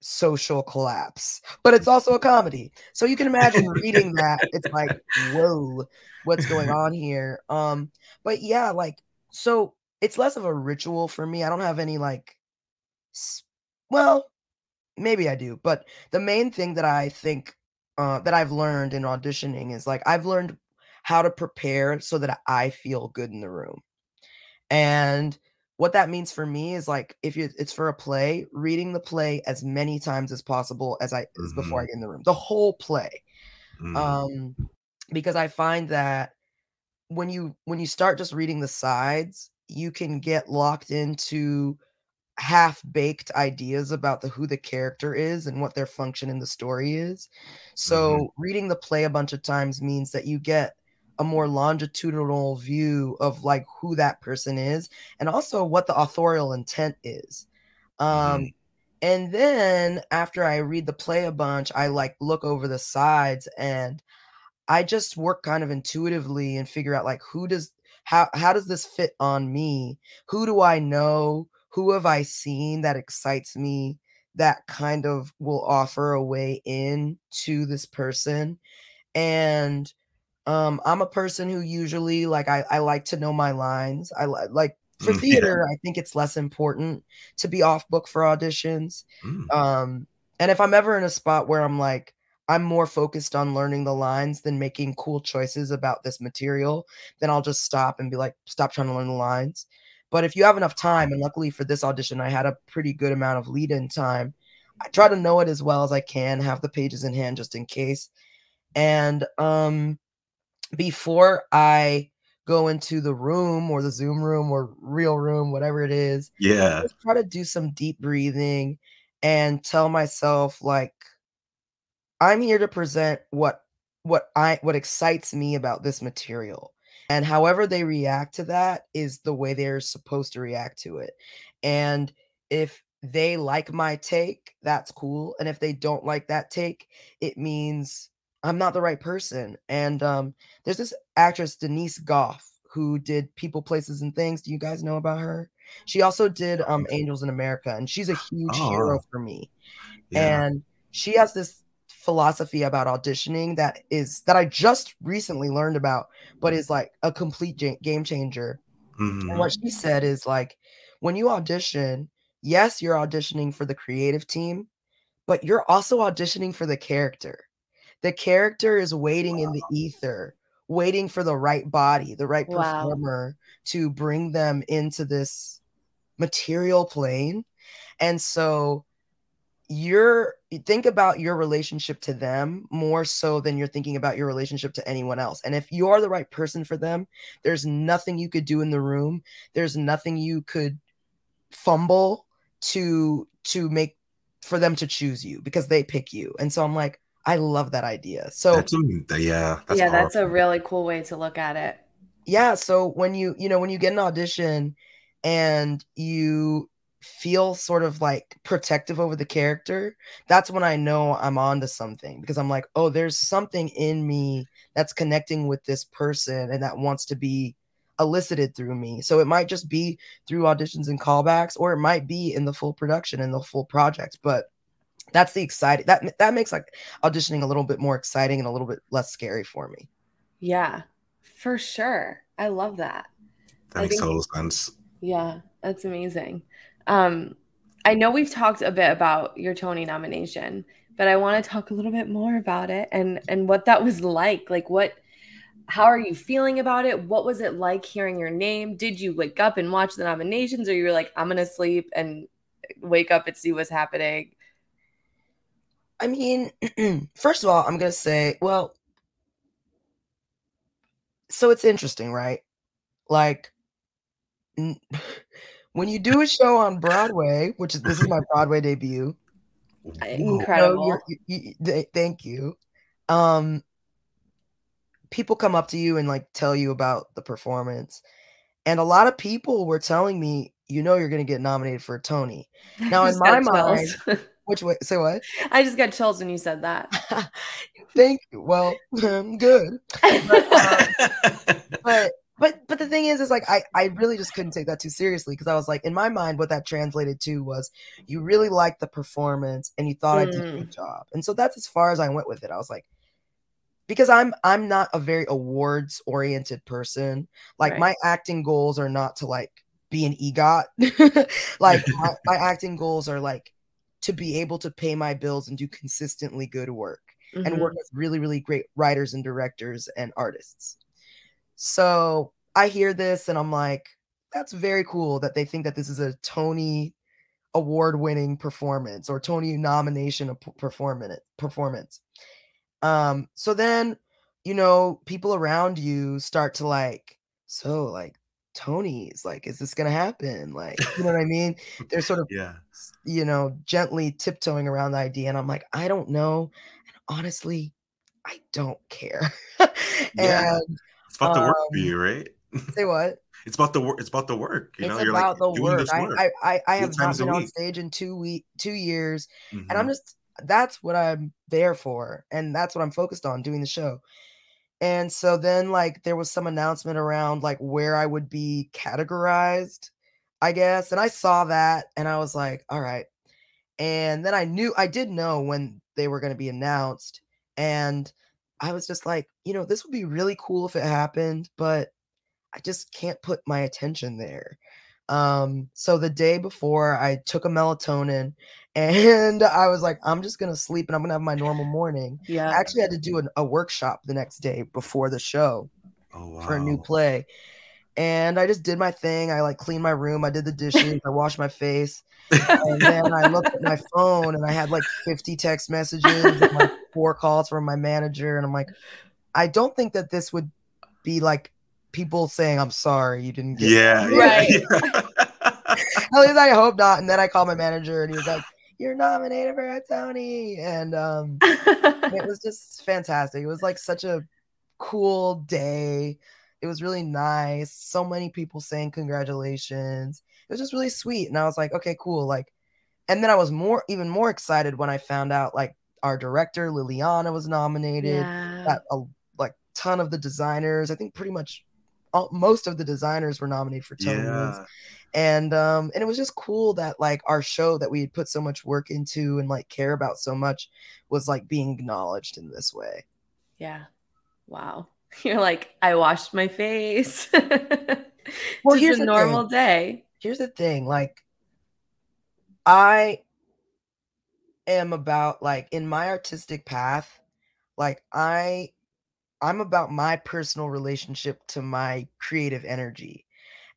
social collapse but it's also a comedy. So you can imagine reading that it's like whoa what's going on here? Um but yeah like so it's less of a ritual for me i don't have any like well maybe i do but the main thing that i think uh, that i've learned in auditioning is like i've learned how to prepare so that i feel good in the room. And what that means for me is like if you it's for a play reading the play as many times as possible as i as before i get in the room the whole play. Mm, um because i find that when you when you start just reading the sides you can get locked into half baked ideas about the who the character is and what their function in the story is. So reading the play a bunch of times means that you get a more longitudinal view of like who that person is and also what the authorial intent is um And then after I read the play a bunch, I like look over the sides and I just work kind of intuitively and figure out like who does how how does this fit on me? Who do I know? Who have I seen that excites me? That kind of will offer a way in to this person. And um, I'm a person who usually like I, I like to know my lines. I li- like for Mm, theater, I think it's less important to be off book for auditions. Mm. Um, and if I'm ever in a spot where I'm like, I'm more focused on learning the lines than making cool choices about this material, then I'll just stop and be like, stop trying to learn the lines. But if you have enough time, and luckily for this audition, I had a pretty good amount of lead in time, I try to know it as well as I can, have the pages in hand just in case. And um, before I go into the room or the Zoom room or real room, whatever it is, Yeah. try to do some deep breathing and tell myself like I'm here to present what what I what excites me about this material. And however they react to that is the way they're supposed to react to it. And if they like my take, that's cool. And if they don't like that take, it means I'm not the right person. And um, there's this actress, Denise Gough, who did People, Places, and Things. Do you guys know about her? She also did um, Angels in America, and she's a huge hero Oh. for me Yeah. and she has this philosophy about auditioning that is that I just recently learned about, but is like a complete game changer. Mhm. And what she said is like, when you audition, yes, you're auditioning for the creative team, but you're also auditioning for the character. The character is waiting in the ether, waiting for the right body, the right Wow. performer to bring them into this material plane. And so you're think about your relationship to them more so than you're thinking about your relationship to anyone else. And if you are the right person for them, there's nothing you could do in the room. There's nothing you could fumble to to make for them to choose you because they pick you. And so I'm like, I love that idea. So That's am- yeah. That's yeah, that's a really cool way to look at it. yeah so when you you know when you get an audition and you feel sort of like protective over the character that's when i know i'm on to something because i'm like oh there's something in me that's connecting with this person and that wants to be elicited through me so it might just be through auditions and callbacks or it might be in the full production and the full project but that's the exciting that that makes like auditioning a little bit more exciting and a little bit less scary for me Yeah, for sure. I love that. That I makes think- total sense. Yeah, that's amazing. Um, I know we've talked a bit about your Tony nomination, but I want to talk a little bit more about it and and what that was like. Like what how are you feeling about it? What was it like hearing your name? Did you wake up and watch the nominations or you were like I'm going to sleep and wake up and see what's happening? I mean, first of all, I'm going to say, well, so it's interesting, right? Like, n- when you do a show on Broadway, which is this is my Broadway debut. Whoa. you know, Incredible. you- you- thank you. Um, people come up to you and like tell you about the performance, and a lot of people were telling me, you know, you're going to get nominated for a Tony. Now, in my chills. Which way? Say what? I just got chills when you said that. Thank you. Well, good. but but but the thing is is like I I really just couldn't take that too seriously because I was like in my mind what that translated to was you really liked the performance and you thought I did a Mm. good job. And so that's as far as I went with it. I was like because I'm I'm not a very awards oriented person. Like Right. my acting goals are not to like be an EGOT. like my, my acting goals are like to be able to pay my bills and do consistently good work and Mhm. work with really, really great writers and directors and artists. So I hear this and I'm like, that's very cool that they think that this is a Tony award winning performance or Tony nomination performance performance. Um, so then, you know, people around you start to like, so like Tony's like, is this gonna happen? Like, you know what I mean? They're sort of yeah. You know, gently tiptoeing around the idea. And I'm like, I don't know. And honestly, I don't care. Yeah. and It's about the work for um, you, right? Say what? It's about the work. It's about the work. You it's know, you're about like the doing work. this I, work. I I I have not been on stage in two week two years, and Mhm. I'm just that's what I'm there for, and that's what I'm focused on doing the show. And so then like there was some announcement around like where I would be categorized, I guess, and I saw that and I was like, all right. And then I knew I did know when they were going to be announced, and I was just like, you know, this would be really cool if it happened, but I just can't put my attention there. Um, so the day before I took a melatonin and I was like, I'm just gonna sleep and I'm gonna have my normal morning. Yeah. I actually had to do an, a workshop the next day before the show oh wow. for a new play. And I just did my thing. I like cleaned my room, I did the dishes, I washed my face, and then I looked at my phone and I had like 50 text messages and like four calls from my manager. And I'm like, I don't think that this would be like people saying, I'm sorry, you didn't get yeah. Right. Yeah. At least I hope not. And then I called my manager and he was like, You're nominated for a Tony. And um it was just fantastic. It was like such a cool day. It was really nice. So many people saying congratulations. It was just really sweet. And I was like, okay, cool. Like, and then I was more even more excited when I found out like our director Lileana was nominated. yeah. That a like ton of the designers, I think pretty much all, most of the designers were nominated for Tony yeah. and um and it was just cool that like our show that we had put so much work into and like care about so much was like being acknowledged in this way Yeah. Wow. You're like, I washed my face. Well, Just here's a normal thing. day. here's the thing like i am about like in my artistic path like i i'm about my personal relationship to my creative energy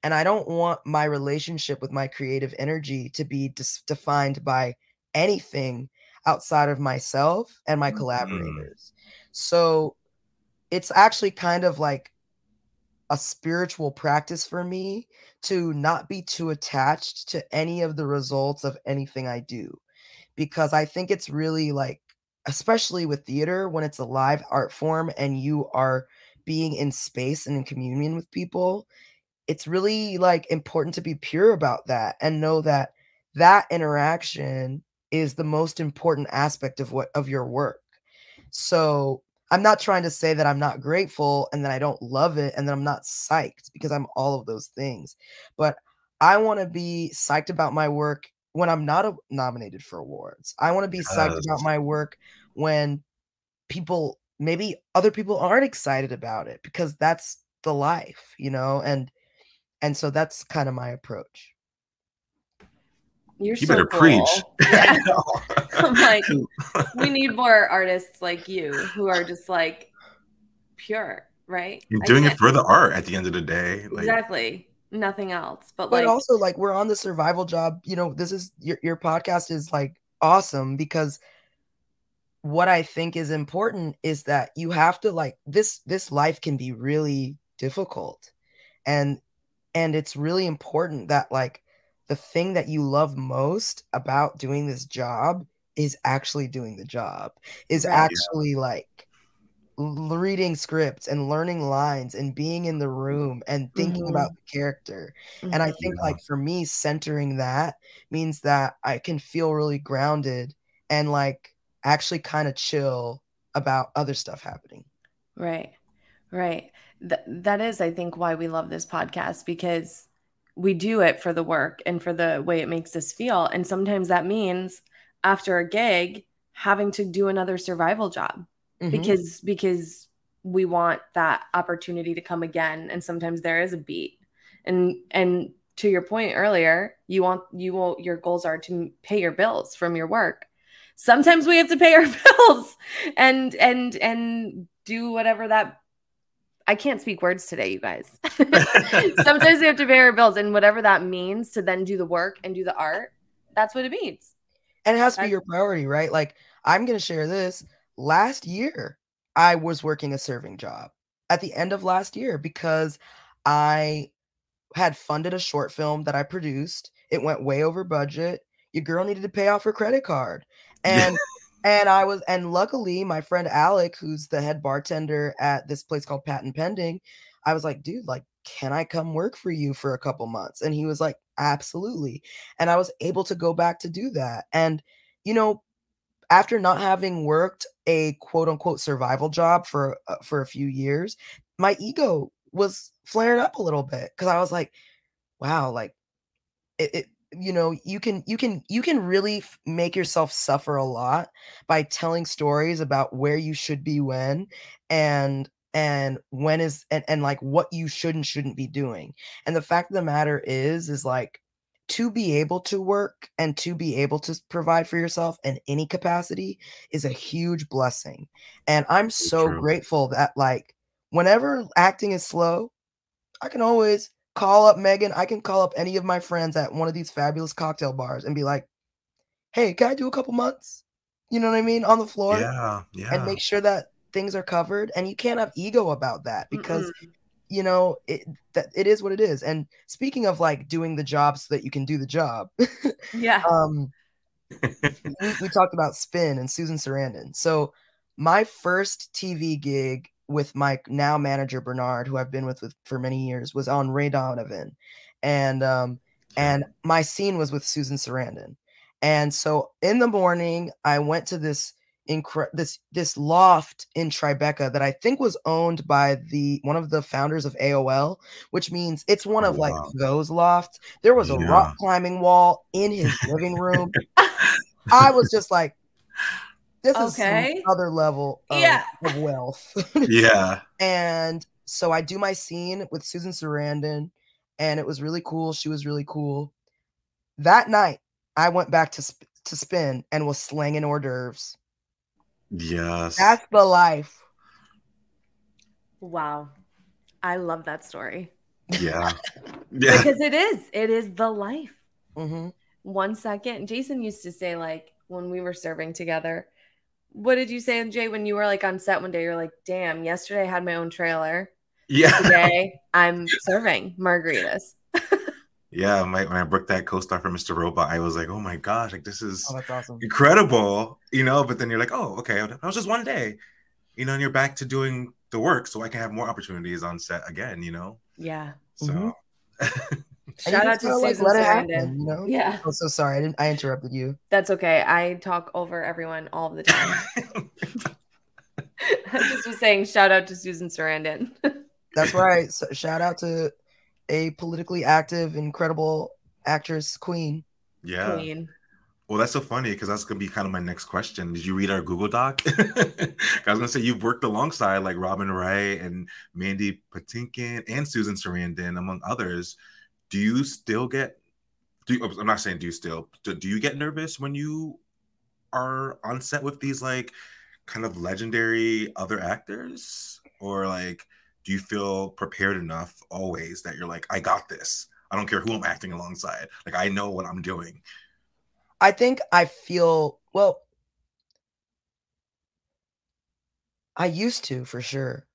and i don't want my relationship with my creative energy to be dis- defined by anything outside of myself and my mm-hmm. collaborators so it's actually kind of like a spiritual practice for me to not be too attached to any of the results of anything I do. Because I think it's really like especially with theater when it's a live art form and you are being in space and in communion with people it's really like important to be pure about that and know that that interaction is the most important aspect of what of your work. So I'm not trying to say that I'm not grateful and that I don't love it and that I'm not psyched because I'm all of those things. But I want to be psyched about my work when I'm not a- nominated for awards. I want to be psyched about my work when people maybe other people aren't excited about it because that's the life, you know? And and so that's kind of my approach. You're You so better cool. preach. Yeah. I know. I'm like, we need more artists like you who are just like pure, right? You're doing it for the art at the end of the day. Like, exactly. Nothing else. But, but like also like we're on the survival job you know this is your, your podcast is like awesome because what i think is important is that you have to like this this life can be really difficult and and it's really important that like the thing that you love most about doing this job is actually doing the job is Right. actually like reading scripts and learning lines and being in the room and thinking Mhm. about the character and I think Yeah. like for me, centering that means that I can feel really grounded and like actually kind of chill about other stuff happening. Right. Right. Th- that is, I think, why we love this podcast because we do it for the work and for the way it makes us feel. And sometimes that means after a gig, having to do another survival job Mhm. because because we want that opportunity to come again. And sometimes there is a beat. And and to your point earlier, you want you will your goals are to pay your bills from your work. Sometimes we have to pay our bills and and and do whatever that I can't speak words today, you guys. Sometimes we have to pay our bills, and whatever that means to then do the work and do the art, that's what it means. and it has to be your priority, right? Like I'm going to share this. Last year, I was working a serving job at the end of last year because I had funded a short film that I produced. It went way over budget. Your girl needed to pay off her credit card. And and I was and luckily my friend Alec, who's the head bartender at this place called Patent Pending, I was like, dude, like can I come work for you for a couple months? And he was like, absolutely. And I was able to go back to do that. And, you know, after not having worked a quote unquote survival job for uh, for a few years, my ego was flaring up a little bit because I was like, wow, like it, it you know you can you can you can really f- make yourself suffer a lot by telling stories about where you should be when and and when is and, and like what you should and shouldn't be doing and the fact of the matter is is like to be able to work and to be able to provide for yourself in any capacity is a huge blessing and i'm so true. grateful that like whenever acting is slow i can always call up meaghan i can call up any of my friends at one of these fabulous cocktail bars and be like hey can i do a couple months you know what i mean on the floor Yeah, yeah. and make sure that things are covered and you can't have ego about that because Mm-mm. you know it that it is what it is and speaking of like doing the job so that you can do the job Yeah. um we, we talked about spin and susan sarandon so my first tv gig with my now manager bernard who i've been with, with for many years was on ray donovan and um and my scene was with susan sarandon and so in the morning i went to this incre- this this loft in Tribeca that I think was owned by the one of the founders of AOL, which means it's one of like wow. those lofts. There was a Yeah. rock climbing wall in his living room. I was just like, this is Okay. some other level of, Yeah. of wealth. yeah. and so I do my scene with Susan Sarandon, and it was really cool. She was really cool. That night, I went back to sp- to spin and was slanging hors d'oeuvres. Yes. That's the life. Wow. I love that story. yeah. Yeah. Because it is. It is the life. hmm One second. Jason used to say, like, when we were serving together, what did you say, Jay, when you were like on set one day? You're like, damn, yesterday I had my own trailer. Yeah. Today I'm serving margaritas. Yeah. My, when I booked that co-star for Mr. Robot, I was like, oh my gosh, like this is Oh, that's awesome. incredible, you know. But then you're like, oh, okay, that was just one day, you know, and you're back to doing the work, so I can have more opportunities on set again, you know. Yeah. So Mhm. And you Shout out just to gotta, like, Susan let it Sarandon. happen, you know? Yeah. Oh, so sorry. I didn't. I interrupted you. That's okay. I talk over everyone all the time. I just was saying shout out to Susan Sarandon. That's right. So shout out to a politically active, incredible actress, Queen. yeah. Queen. Well, that's so funny because that's gonna be kind of my next question. Did you read our Google Doc? I was gonna say you've worked alongside like Robin Wright and Mandy Patinkin and Susan Sarandon, among others. Do you still get? Do you, I'm not saying do you still? Do, do you get nervous when you are on set with these like kind of legendary other actors, or like do you feel prepared enough always that you're like, I got this. I don't care who I'm acting alongside. Like I know what I'm doing. I think I feel well. I used to for sure.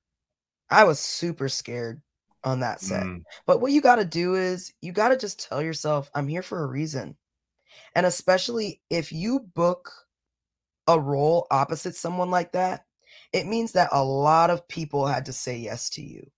I was super scared on that set. Mm. But what you got to do is you got to just tell yourself, I'm here for a reason. And especially if you book a role opposite someone like that, it means that a lot of people had to say yes to you.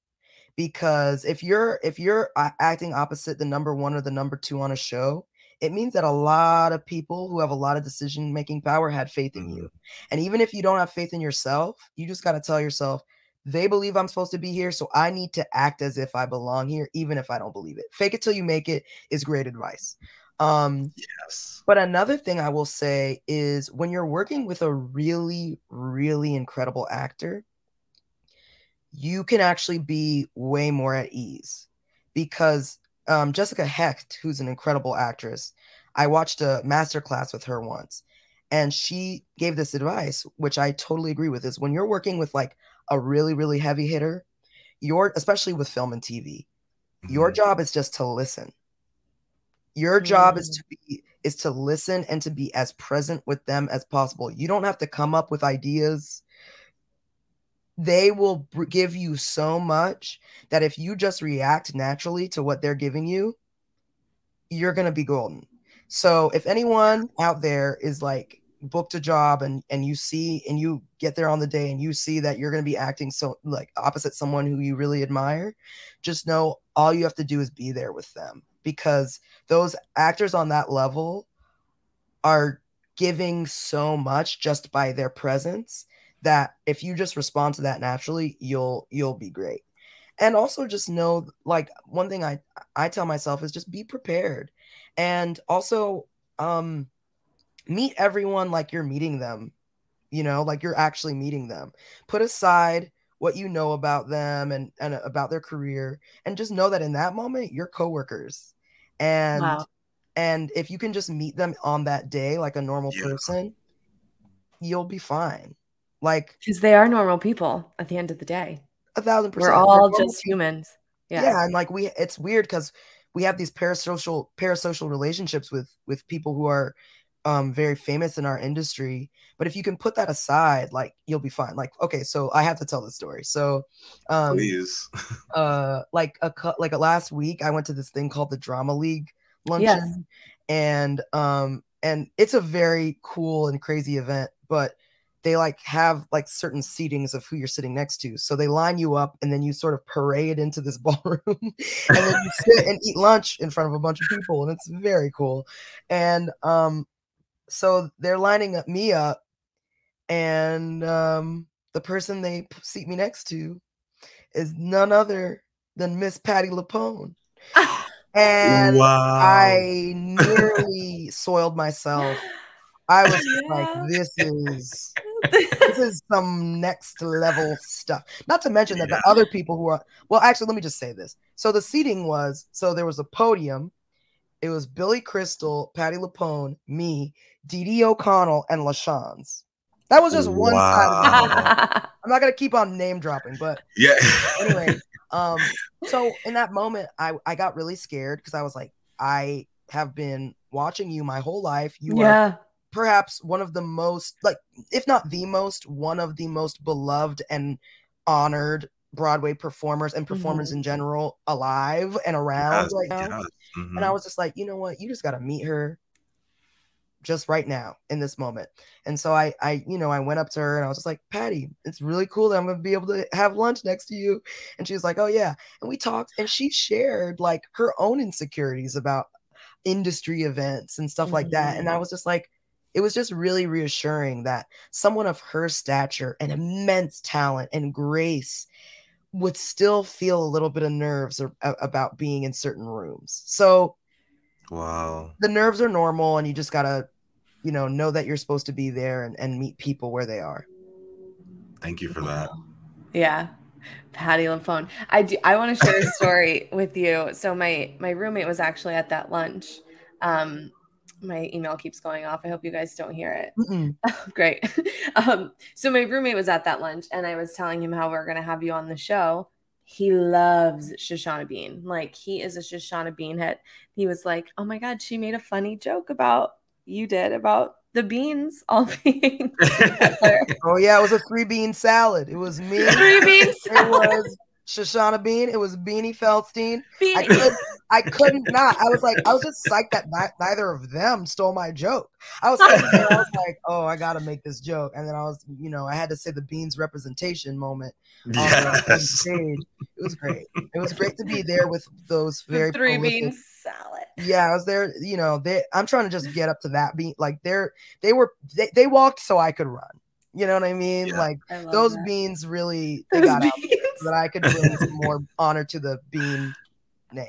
Because if you're if you're acting opposite the number 1 or the number 2 on a show, it means that a lot of people who have a lot of decision making power had faith in you. And even if you don't have faith in yourself, you just got to tell yourself, they believe I'm supposed to be here, so I need to act as if I belong here, even if I don't believe it. Fake it till you make it is great advice. Um, Yes. but another thing I will say is when you're working with a really, really incredible actor, you can actually be way more at ease because um, Jessica Hecht, who's an incredible actress, I watched a master class with her once, and she gave this advice, which I totally agree with. Is when you're working with like a really, really heavy hitter, your especially with film and TV, your Mhm. job is just to listen. Your job is Mm. to be is to listen and to be as present with them as possible. You don't have to come up with ideas. They will br- give you so much that if you just react naturally to what they're giving you, you're going to be golden. So if anyone out there is like booked a job and and you see and you get there on the day and you see that you're going to be acting so like opposite someone who you really admire just know all you have to do is be there with them because those actors on that level are giving so much just by their presence that if you just respond to that naturally you'll you'll be great. And also just know like one thing i i tell myself is just be prepared. And also um meet everyone like you're meeting them you know like you're actually meeting them put aside what you know about them and, and about their career and just know that in that moment you're coworkers and Wow. and if you can just meet them on that day like a normal Yeah. person you'll be fine like Because they are normal people at the end of the day. a thousand percent We're all just people. humans. yeah. Yeah. and like we it's weird because we have these parasocial parasocial relationships with with people who are um very famous in our industry but if you can put that aside like you'll be fine. Like okay so i have to tell the story. So um Please. uh like a cou- like a last week i went to this thing called the drama league luncheon. Yes. and um and it's a very cool and crazy event but they like have like certain seatings of who you're sitting next to. So they line you up and then you sort of parade into this ballroom and then you sit and eat lunch in front of a bunch of people and it's very cool. And um so they're lining up me up and um the person they seat me next to is none other than miss Patti LuPone and wow. I nearly soiled myself. I was Yeah. like, this is this is some next level stuff. Not to mention that the other people who are well, actually, let me just say this. So the seating was so there was a podium. It was Billy Crystal, Patti LuPone, me, Dee Dee O'Connell, and LaChanze. That was just one side of the Wow. podium. I'm not gonna keep on name dropping, but yeah. anyway, um, so in that moment, I I got really scared because I was like, I have been watching you my whole life. You are perhaps one of the most, like, if not the most, one of the most beloved and honored Broadway performers and performers in general alive and around Yes, right now. yes. Mhm. And I was just like, you know what? You just got to meet her just right now in this moment. And so I, I, you know, I went up to her and I was just like, Patti, it's really cool that I'm going to be able to have lunch next to you. And she was like, oh, yeah. And we talked and she shared like her own insecurities about industry events and stuff like that. And I was just like, it was just really reassuring that someone of her stature and immense talent and grace would still feel a little bit of nerves ar- a- about being in certain rooms. So wow. the nerves are normal and you just gotta, you know, know that you're supposed to be there and, and meet people where they are. Thank you for that. Yeah. Patti LuPone. I do I want to share a story with you. So my my roommate was actually at that lunch. Um my email keeps going off. I hope you guys don't hear it. Mm-mm. Great. Um, so my roommate was at that lunch and I was telling him how we're gonna have you on the show. He loves Shoshana Bean. Like he is a Shoshana Bean head. He was like, Oh my god, she made a funny joke about you did about the beans all being. Oh yeah, it was a three bean salad. It was me. Three beans. It was Shoshana Bean. It was Beanie Feldstein. I could I couldn't not. I was like, I was just psyched that ni- neither of them stole my joke. I was, sitting there, I was like, oh, I gotta make this joke, and then I was, you know, I had to say the beans representation moment on the- on the Yes. stage. It was great. It was great to be there with those very the three prolific- bean salad. yeah, I was there. You know, they. I'm trying to just get up to that bean. Like they're they were they, they walked so I could run. You know what I mean? Yeah. Like I those that. beans really they Those got out beans. So that I could bring some more honor to the bean name.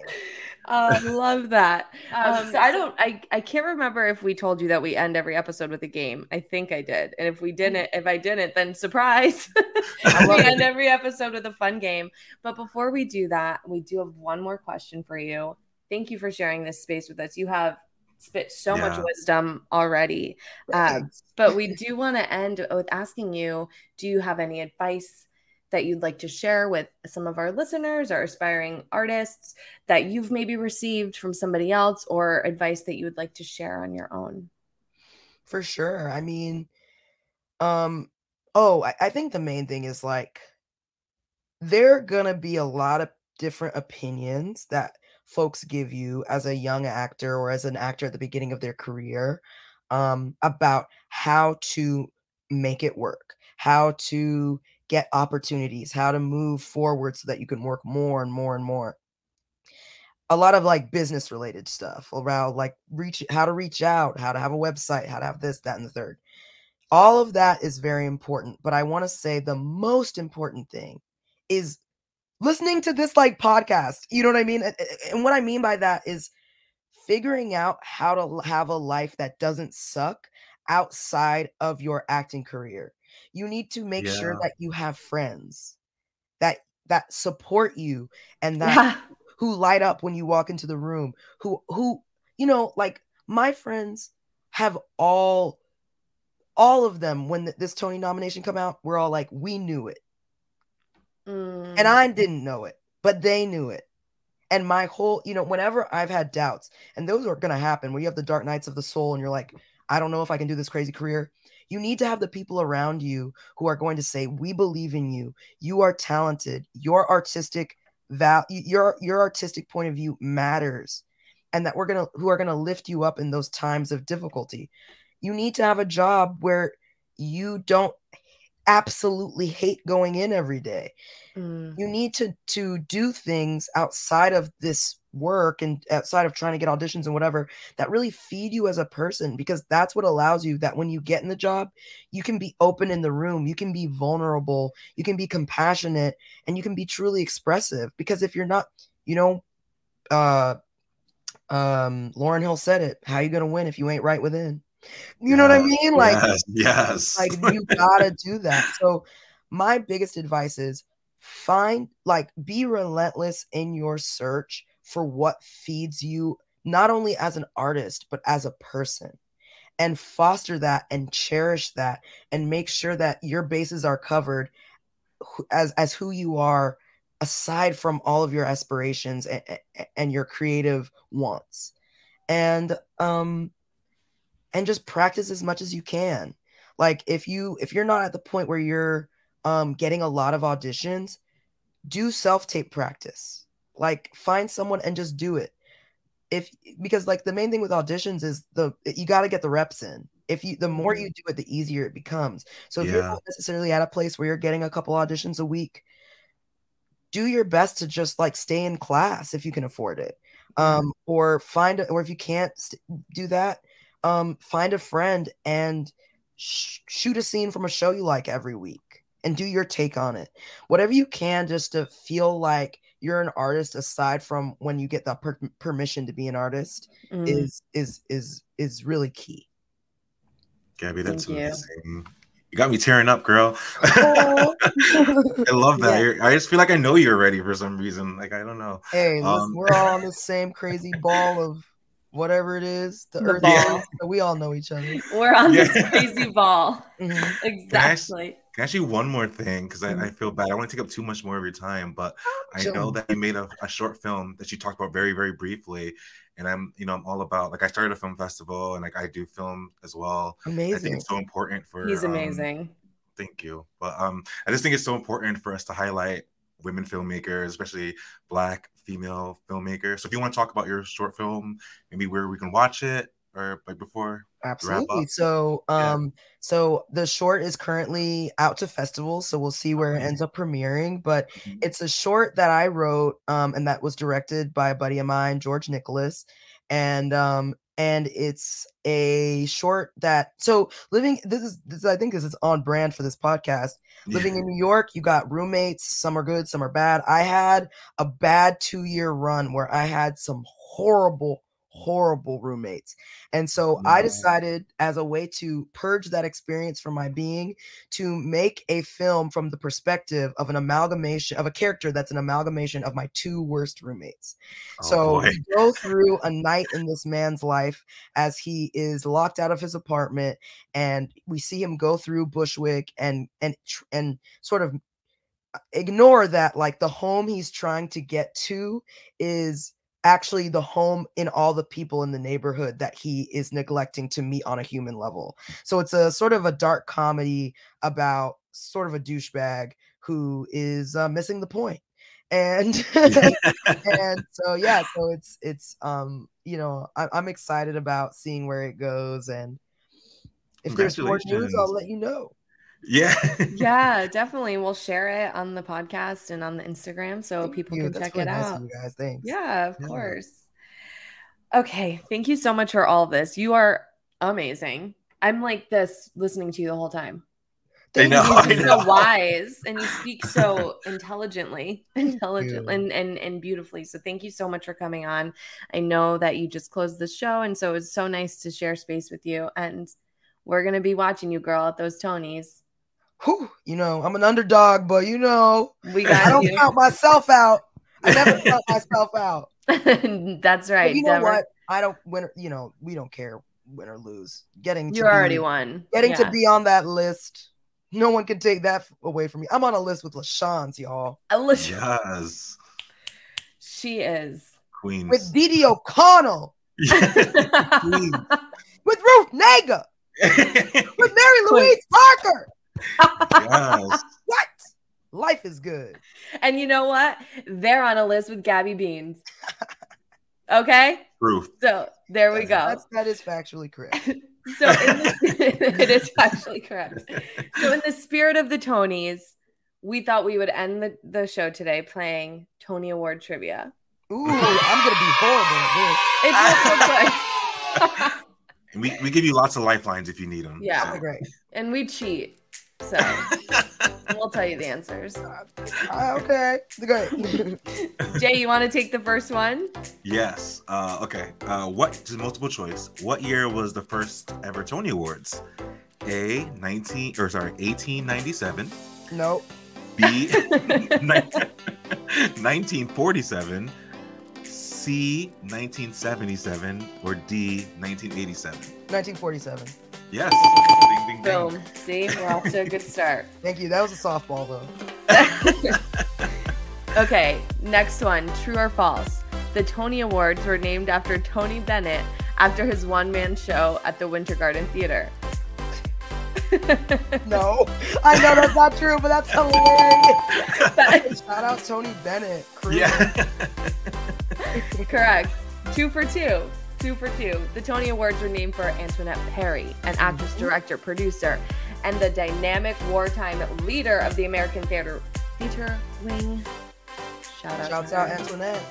Oh, I love that. Um, Um, so I don't. I I can't remember if we told you that we end every episode with a game. I think I did, and if we didn't, if I didn't, then surprise. We end every episode with a fun game. But before we do that, we do have one more question for you. Thank you for sharing this space with us. You have spit so much wisdom already. Um, but we do want to end with asking you do you have any advice that you'd like to share with some of our listeners or aspiring artists that you've maybe received from somebody else or advice that you would like to share on your own For sure. I mean, um, oh, I, I think the main thing is like there are gonna be a lot of different opinions that folks give you as a young actor or as an actor at the beginning of their career um, about how to make it work, how to get opportunities, how to move forward so that you can work more and more and more. A lot of like business related stuff around like reach how to reach out, how to have a website, how to have this, that, and the third. All of that is very important. But I want to say the most important thing is listening to this like podcast. You know what I mean? And- what I mean by that is figuring out how to have a life that doesn't suck outside of your acting career. You need to make sure that you have friends that that support you and that Yeah. who light up when you walk into the room who who you know like my friends have all all of them when th- this tony nomination come out we're all like we knew it Mm. and i didn't know it but they knew it and my whole you know whenever i've had doubts and those are going to happen when you have the dark nights of the soul and you're like i don't know if i can do this crazy career you need to have the people around you who are going to say we believe in you. You are talented. Your artistic val your your artistic point of view matters. And that we're going to who are going to lift you up in those times of difficulty. You need to have a job where you don't absolutely hate going in every day. Mm. you need to to do things outside of this work and outside of trying to get auditions and whatever that really feed you as a person because that's what allows you that when you get in the job you can be open in the room you can be vulnerable you can be compassionate and you can be truly expressive. Because if you're not you know uh um Lauryn Hill said it how you gonna win if you ain't right within? You know what i mean? Like yes, yes. like you gotta do that. So my biggest advice is find like be relentless in your search for what feeds you not only as an artist but as a person. And foster that and cherish that and make sure that your bases are covered as as who you are aside from all of your aspirations and, and your creative wants. And um and just practice as much as you can. Like if you if you're not at the point where you're um getting a lot of auditions do self tape practice like find someone and just do it. If because like the main thing with auditions is the you got to get the reps in. If you the more you do it the easier it becomes. So if you're not necessarily at a place where you're getting a couple auditions a week do your best to just like stay in class if you can afford it. Um or find or if you can't st- do that um find a friend and sh- shoot a scene from a show you like every week and do your take on it. Whatever you can just to feel like you're an artist aside from when you get the per- permission to be an artist Mm. is is is is really key Gabby, that's Thank you. amazing. You got me tearing up, girl. Oh. I love that. Yeah. I just feel like I know you're ready for some reason. Like I don't know. hey listen, Um, we're all on the same crazy ball of whatever it is the, The earth ball. is, we all know each other We're on this crazy ball. Mhm. Exactly. I you one more thing? Because I. I feel bad. I don't want to take up too much more of your time, but I Sure. know that you made a, a short film that you talked about very, very briefly. And I'm, you know, I'm all about like I started a film festival and like I do film as well. Amazing. I think it's so important for He's um, amazing. thank you. But um, I just think it's so important for us to highlight women filmmakers, especially black female filmmakers. So if you want to talk about your short film, maybe where we can watch it or like before. Absolutely. So, Yeah. um, so the short is currently out to festivals, so we'll see where it ends up premiering. But Mhm. it's a short that I wrote, um, and that was directed by a buddy of mine, George Nicholas, and um, and it's a short that so living. This is this I think this is on brand for this podcast. Living in New York, you got roommates. Some are good, some are bad. I had a bad two year run where I had some horrible, horrible roommates. And so I decided, as a way to purge that experience from my being, to make a film from the perspective of an amalgamation of a character that's an amalgamation of my two worst roommates. Oh, so boy. we go through a night in this man's life as he is locked out of his apartment, and we see him go through Bushwick and and and sort of uh, ignore that like the home he's trying to get to is actually the home in all the people in the neighborhood that he is neglecting to meet on a human level. So it's a sort of a dark comedy about sort of a douchebag who is uh, missing the point. And and so yeah, so it's it's um you know I, I'm excited about seeing where it goes and If there's more news, I'll let you know. Yeah. yeah, definitely. We'll share it on the podcast and on the Instagram so Thank people you. can That's check really it nice out. you guys. Thanks. Yeah, of Yeah. course. Okay, thank you so much for all this. You are amazing. I'm like this listening to you the whole time. I Thank know, you. You're so wise and you speak so intelligently, intelligent you. and, and and beautifully. So thank you so much for coming on. I know that you just closed the show, and so it's so nice to share space with you. And we're gonna be watching you, girl, at those Tonys. Whew, you know, I'm an underdog, but you know, We I don't you. count myself out. I never count myself out. That's But right. you know what? I don't win. You know, we don't care win or lose. Getting You to already be, won. Getting Yeah. to be on that list, no one can take that away from me. I'm on a list with LaChanze, y'all. Alicia, yes. she is. Queens. With Didi O'Connell, Queens. with Ruth Negga, with Mary Louise Parker. Yes. What? Life is good. and you know what? They're on a list with Gabby Beans. Okay, Proof. so there we go. That's, that is factually correct. So the, it is actually correct. So in the spirit of the Tonys, we thought we would end the, the show today playing Tony Award trivia. Ooh, I'm gonna be horrible at It's so good. And we, we give you lots of lifelines if you need them. Yeah. this. Okay, great. and we cheat. So we'll tell you the answers. Uh, okay, great. Jay, you want to take the first one? Yes. Uh, okay. Uh, what? Just multiple choice. What year was the first ever Tony Awards? A. Nineteen or sorry, eighteen ninety seven. nope. B. Nineteen forty seven. C. Nineteen seventy seven. Or D. Nineteen eighty seven. 1947. Yes. Ding, ding, ding. Boom. See, we're off to a good start. Thank you. That was a softball though. okay, next one true or false? The Tony Awards were named after Tony Bennett after his one man show at the Winter Garden Theater. No, I know that's not true, but that's hilarious. Shout out Tony Bennett. Crew. Yeah. Correct. Two for two. Two for two. The Tony Awards were named for Antoinette Perry, an mm-hmm. actress, director, producer, and the dynamic wartime leader of the American theater theater wing. Shout out. Shouts out. Antoinette.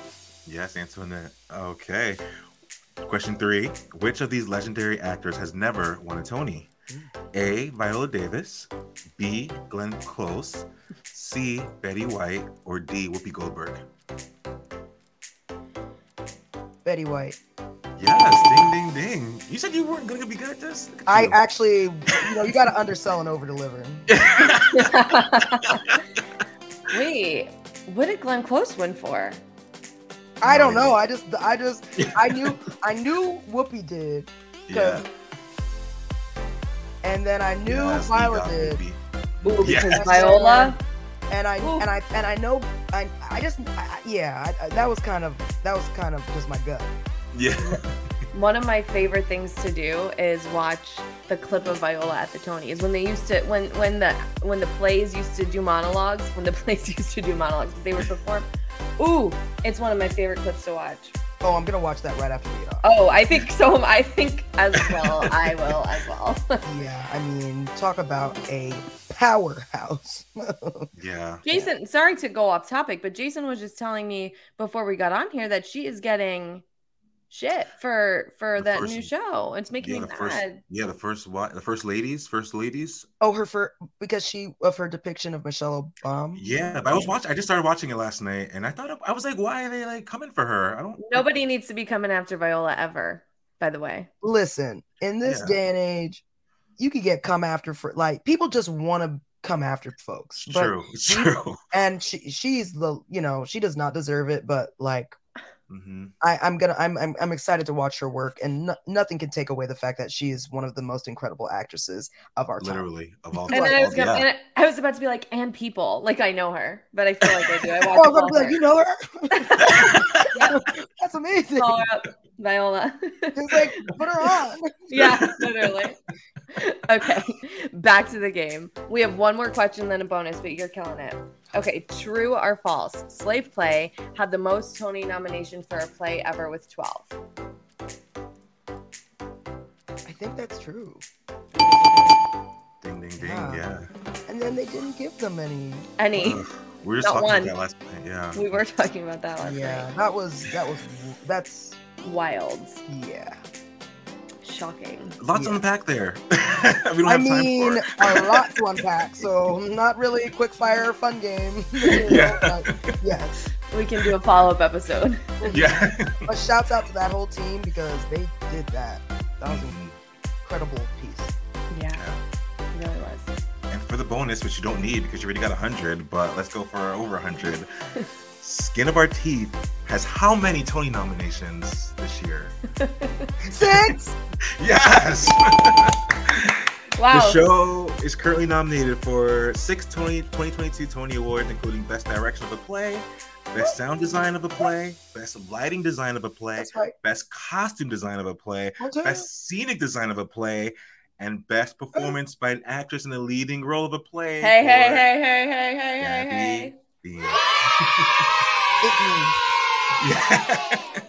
Yes, Antoinette. Okay. Question three. Which of these legendary actors has never won a Tony? A. Viola Davis. B. Glenn Close. C. Betty White. Or D. Whoopi Goldberg. Betty White. Yes, ding, ding, ding. You said you weren't going to be good at this? At I you. actually, you know, you got to undersell and over deliver. Wait, what did Glenn Close win for? I don't know. I just, I just, I knew, I knew Whoopi did, yeah. and then I knew Yes, Viola did, Whoopi. Ooh, Yeah. because Viola. and I, Ooh. and I, and I know, I, I just, I, I- yeah, I, I, that was kind of, that was kind of just my gut. Yeah. One of my favorite things to do is watch the clip of Viola at the Tonys when they used to when when the when the plays used to do monologues when the plays used to do monologues they would perform. Ooh, it's one of my favorite clips to watch. Oh, I'm gonna watch that right after we get off. Oh, I think so. I think as well. I will as well. Yeah, I mean, talk about a powerhouse. Yeah. Jason, sorry to go off topic, but Jason was just telling me before we got on here that she is getting shit for for The that first- new show. It's making Yeah, me the first, mad. yeah, the first what? The first ladies, first ladies. oh, her for because she of her depiction of Michelle Obama. Yeah, but I was watching. I just started watching it last night, and I thought I was like, why are they like coming for her? I don't. Nobody needs to be coming after Viola ever. By the way, Listen, in this Yeah. day and age, you could get come after for like people just want to come after folks. But true. It's true. and she she's the you know she does not deserve it. But like hmm I I'm gonna I'm I'm, I'm excited to watch her work, and no, nothing can take away the fact that she is one of the most incredible actresses of our time. Literally of all and time. then I was gonna, yeah. and I was about to be like, and people, like I know her, but I feel like I do. I Oh, watch I'm gonna be like, her. you know her? That's amazing. Call her up, Viola. It's like put her on. yeah, literally. Okay, back to the game. We have one more question, then a bonus, but you're killing it. Okay, true or false? Slave Play had the most Tony nominations for a play ever with 12. I think that's true. Ding ding ding. Yeah. Yeah. And then they didn't give them any. Any. Ugh, we were just talking one. about that last night. Yeah. We were talking about that last Yeah, that was that was that's. Wild. yeah. Shocking. Lots to unpack there. we don't I have time mean, for a lot to unpack, so not really a quick fire fun game. Yeah. Yes. We can do a follow up episode. yeah. But shouts out to that whole team because they did that. That was an incredible piece. Yeah. It really was. And for the bonus, which you don't need because you already got 100, but let's go for over 100. Skin of Our Teeth has how many Tony nominations this year? Six! Yes! Wow. The show is currently nominated for six Tony 2022 Tony Awards, including Best Direction of a Play, Best Sound Design of a Play, Best Lighting Design of a Play, right. Best Costume Design of a Play. Best Scenic Design of a Play, and Best Performance by an Actress in a Leading Role of a Play. Hey, hey, hey, hey, hey, hey, hey, hey. Dean. It Yeah.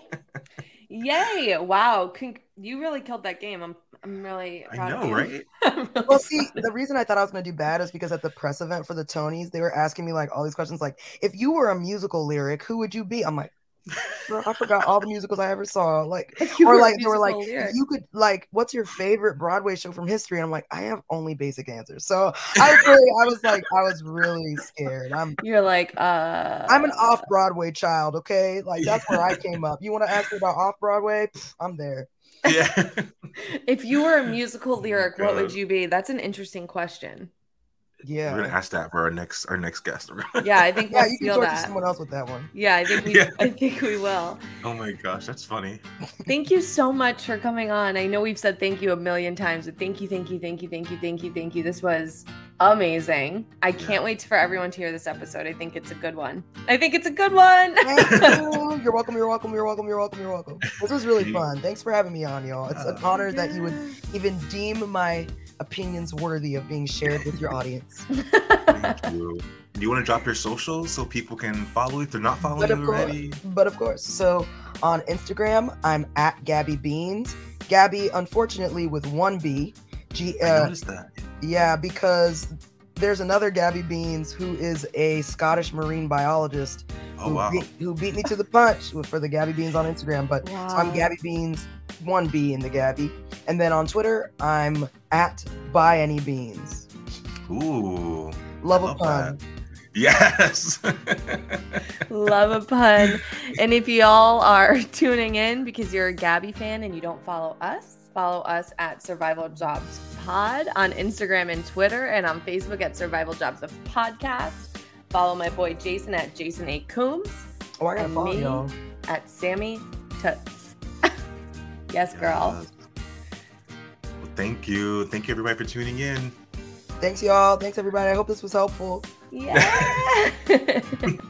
Yay! Wow, Con- you really killed that game. I'm, I'm really. I Proud of know, you. right? Really Well, see, the reason I thought I was going to do bad is because at the press event for the Tonys, they were asking me like all these questions, like, if you were a musical lyric, who would you be? I'm like, bro, I forgot all the musicals I ever saw. Like, You or like they were like, musical lyric. you could like, what's your favorite Broadway show from history? And I'm like, I have only basic answers. So I was really, I was like, I was really scared. I'm You're like, uh. I'm an off Broadway child, okay? Like that's where I came up. You want to ask me about off Broadway? I'm there. Yeah. If you were a musical lyric, what would you be? That's an interesting question. Yeah. We're gonna ask that for our next our next guest. Yeah, I think Yeah, we'll you can steal torture that. someone else with that one. Yeah, I think we. Yeah. I think we will. oh my gosh, that's funny. Thank you so much for coming on. I know we've said thank you a million times, but thank you, thank you, thank you, thank you, thank you, thank you. This was amazing. I can't wait for everyone to hear this episode. I think it's a good one. I think it's a good one. Thank you. You're welcome. You're welcome. You're welcome. You're welcome. You're welcome. This was really fun. Thanks for having me on, y'all. It's an oh. honor oh that you would even deem my opinions worthy of being shared with your audience. Thank you. Do you want to drop your socials so people can follow you if they're not following But you of course, already? but of course. So on Instagram, I'm at Gabby Beans. Gabby, unfortunately, with one B. G. I Uh, noticed that. yeah, because there's another Gabby Beans who is a Scottish marine biologist Oh who, wow. beat, who beat me to the punch for the Gabby Beans on Instagram. But so I'm Gabby Beans, one B in the Gabby, and then on Twitter I'm at Buy Any Beans. Ooh. Love a Love pun. Yes. Love a pun. And if y'all are tuning in because you're a Gabby fan and you don't follow us, follow us at Survival Jobs Pod on Instagram and Twitter, and on Facebook at Survival Jobs of Podcast. Follow my boy Jason at Jason A. Coombs Oh, I gotta And follow me? y'all. at Sammy Toots. Yes, girl. Yes. Well, thank you. Thank you everybody for tuning in. Thanks, y'all. Thanks, everybody. I hope this was helpful. Yeah.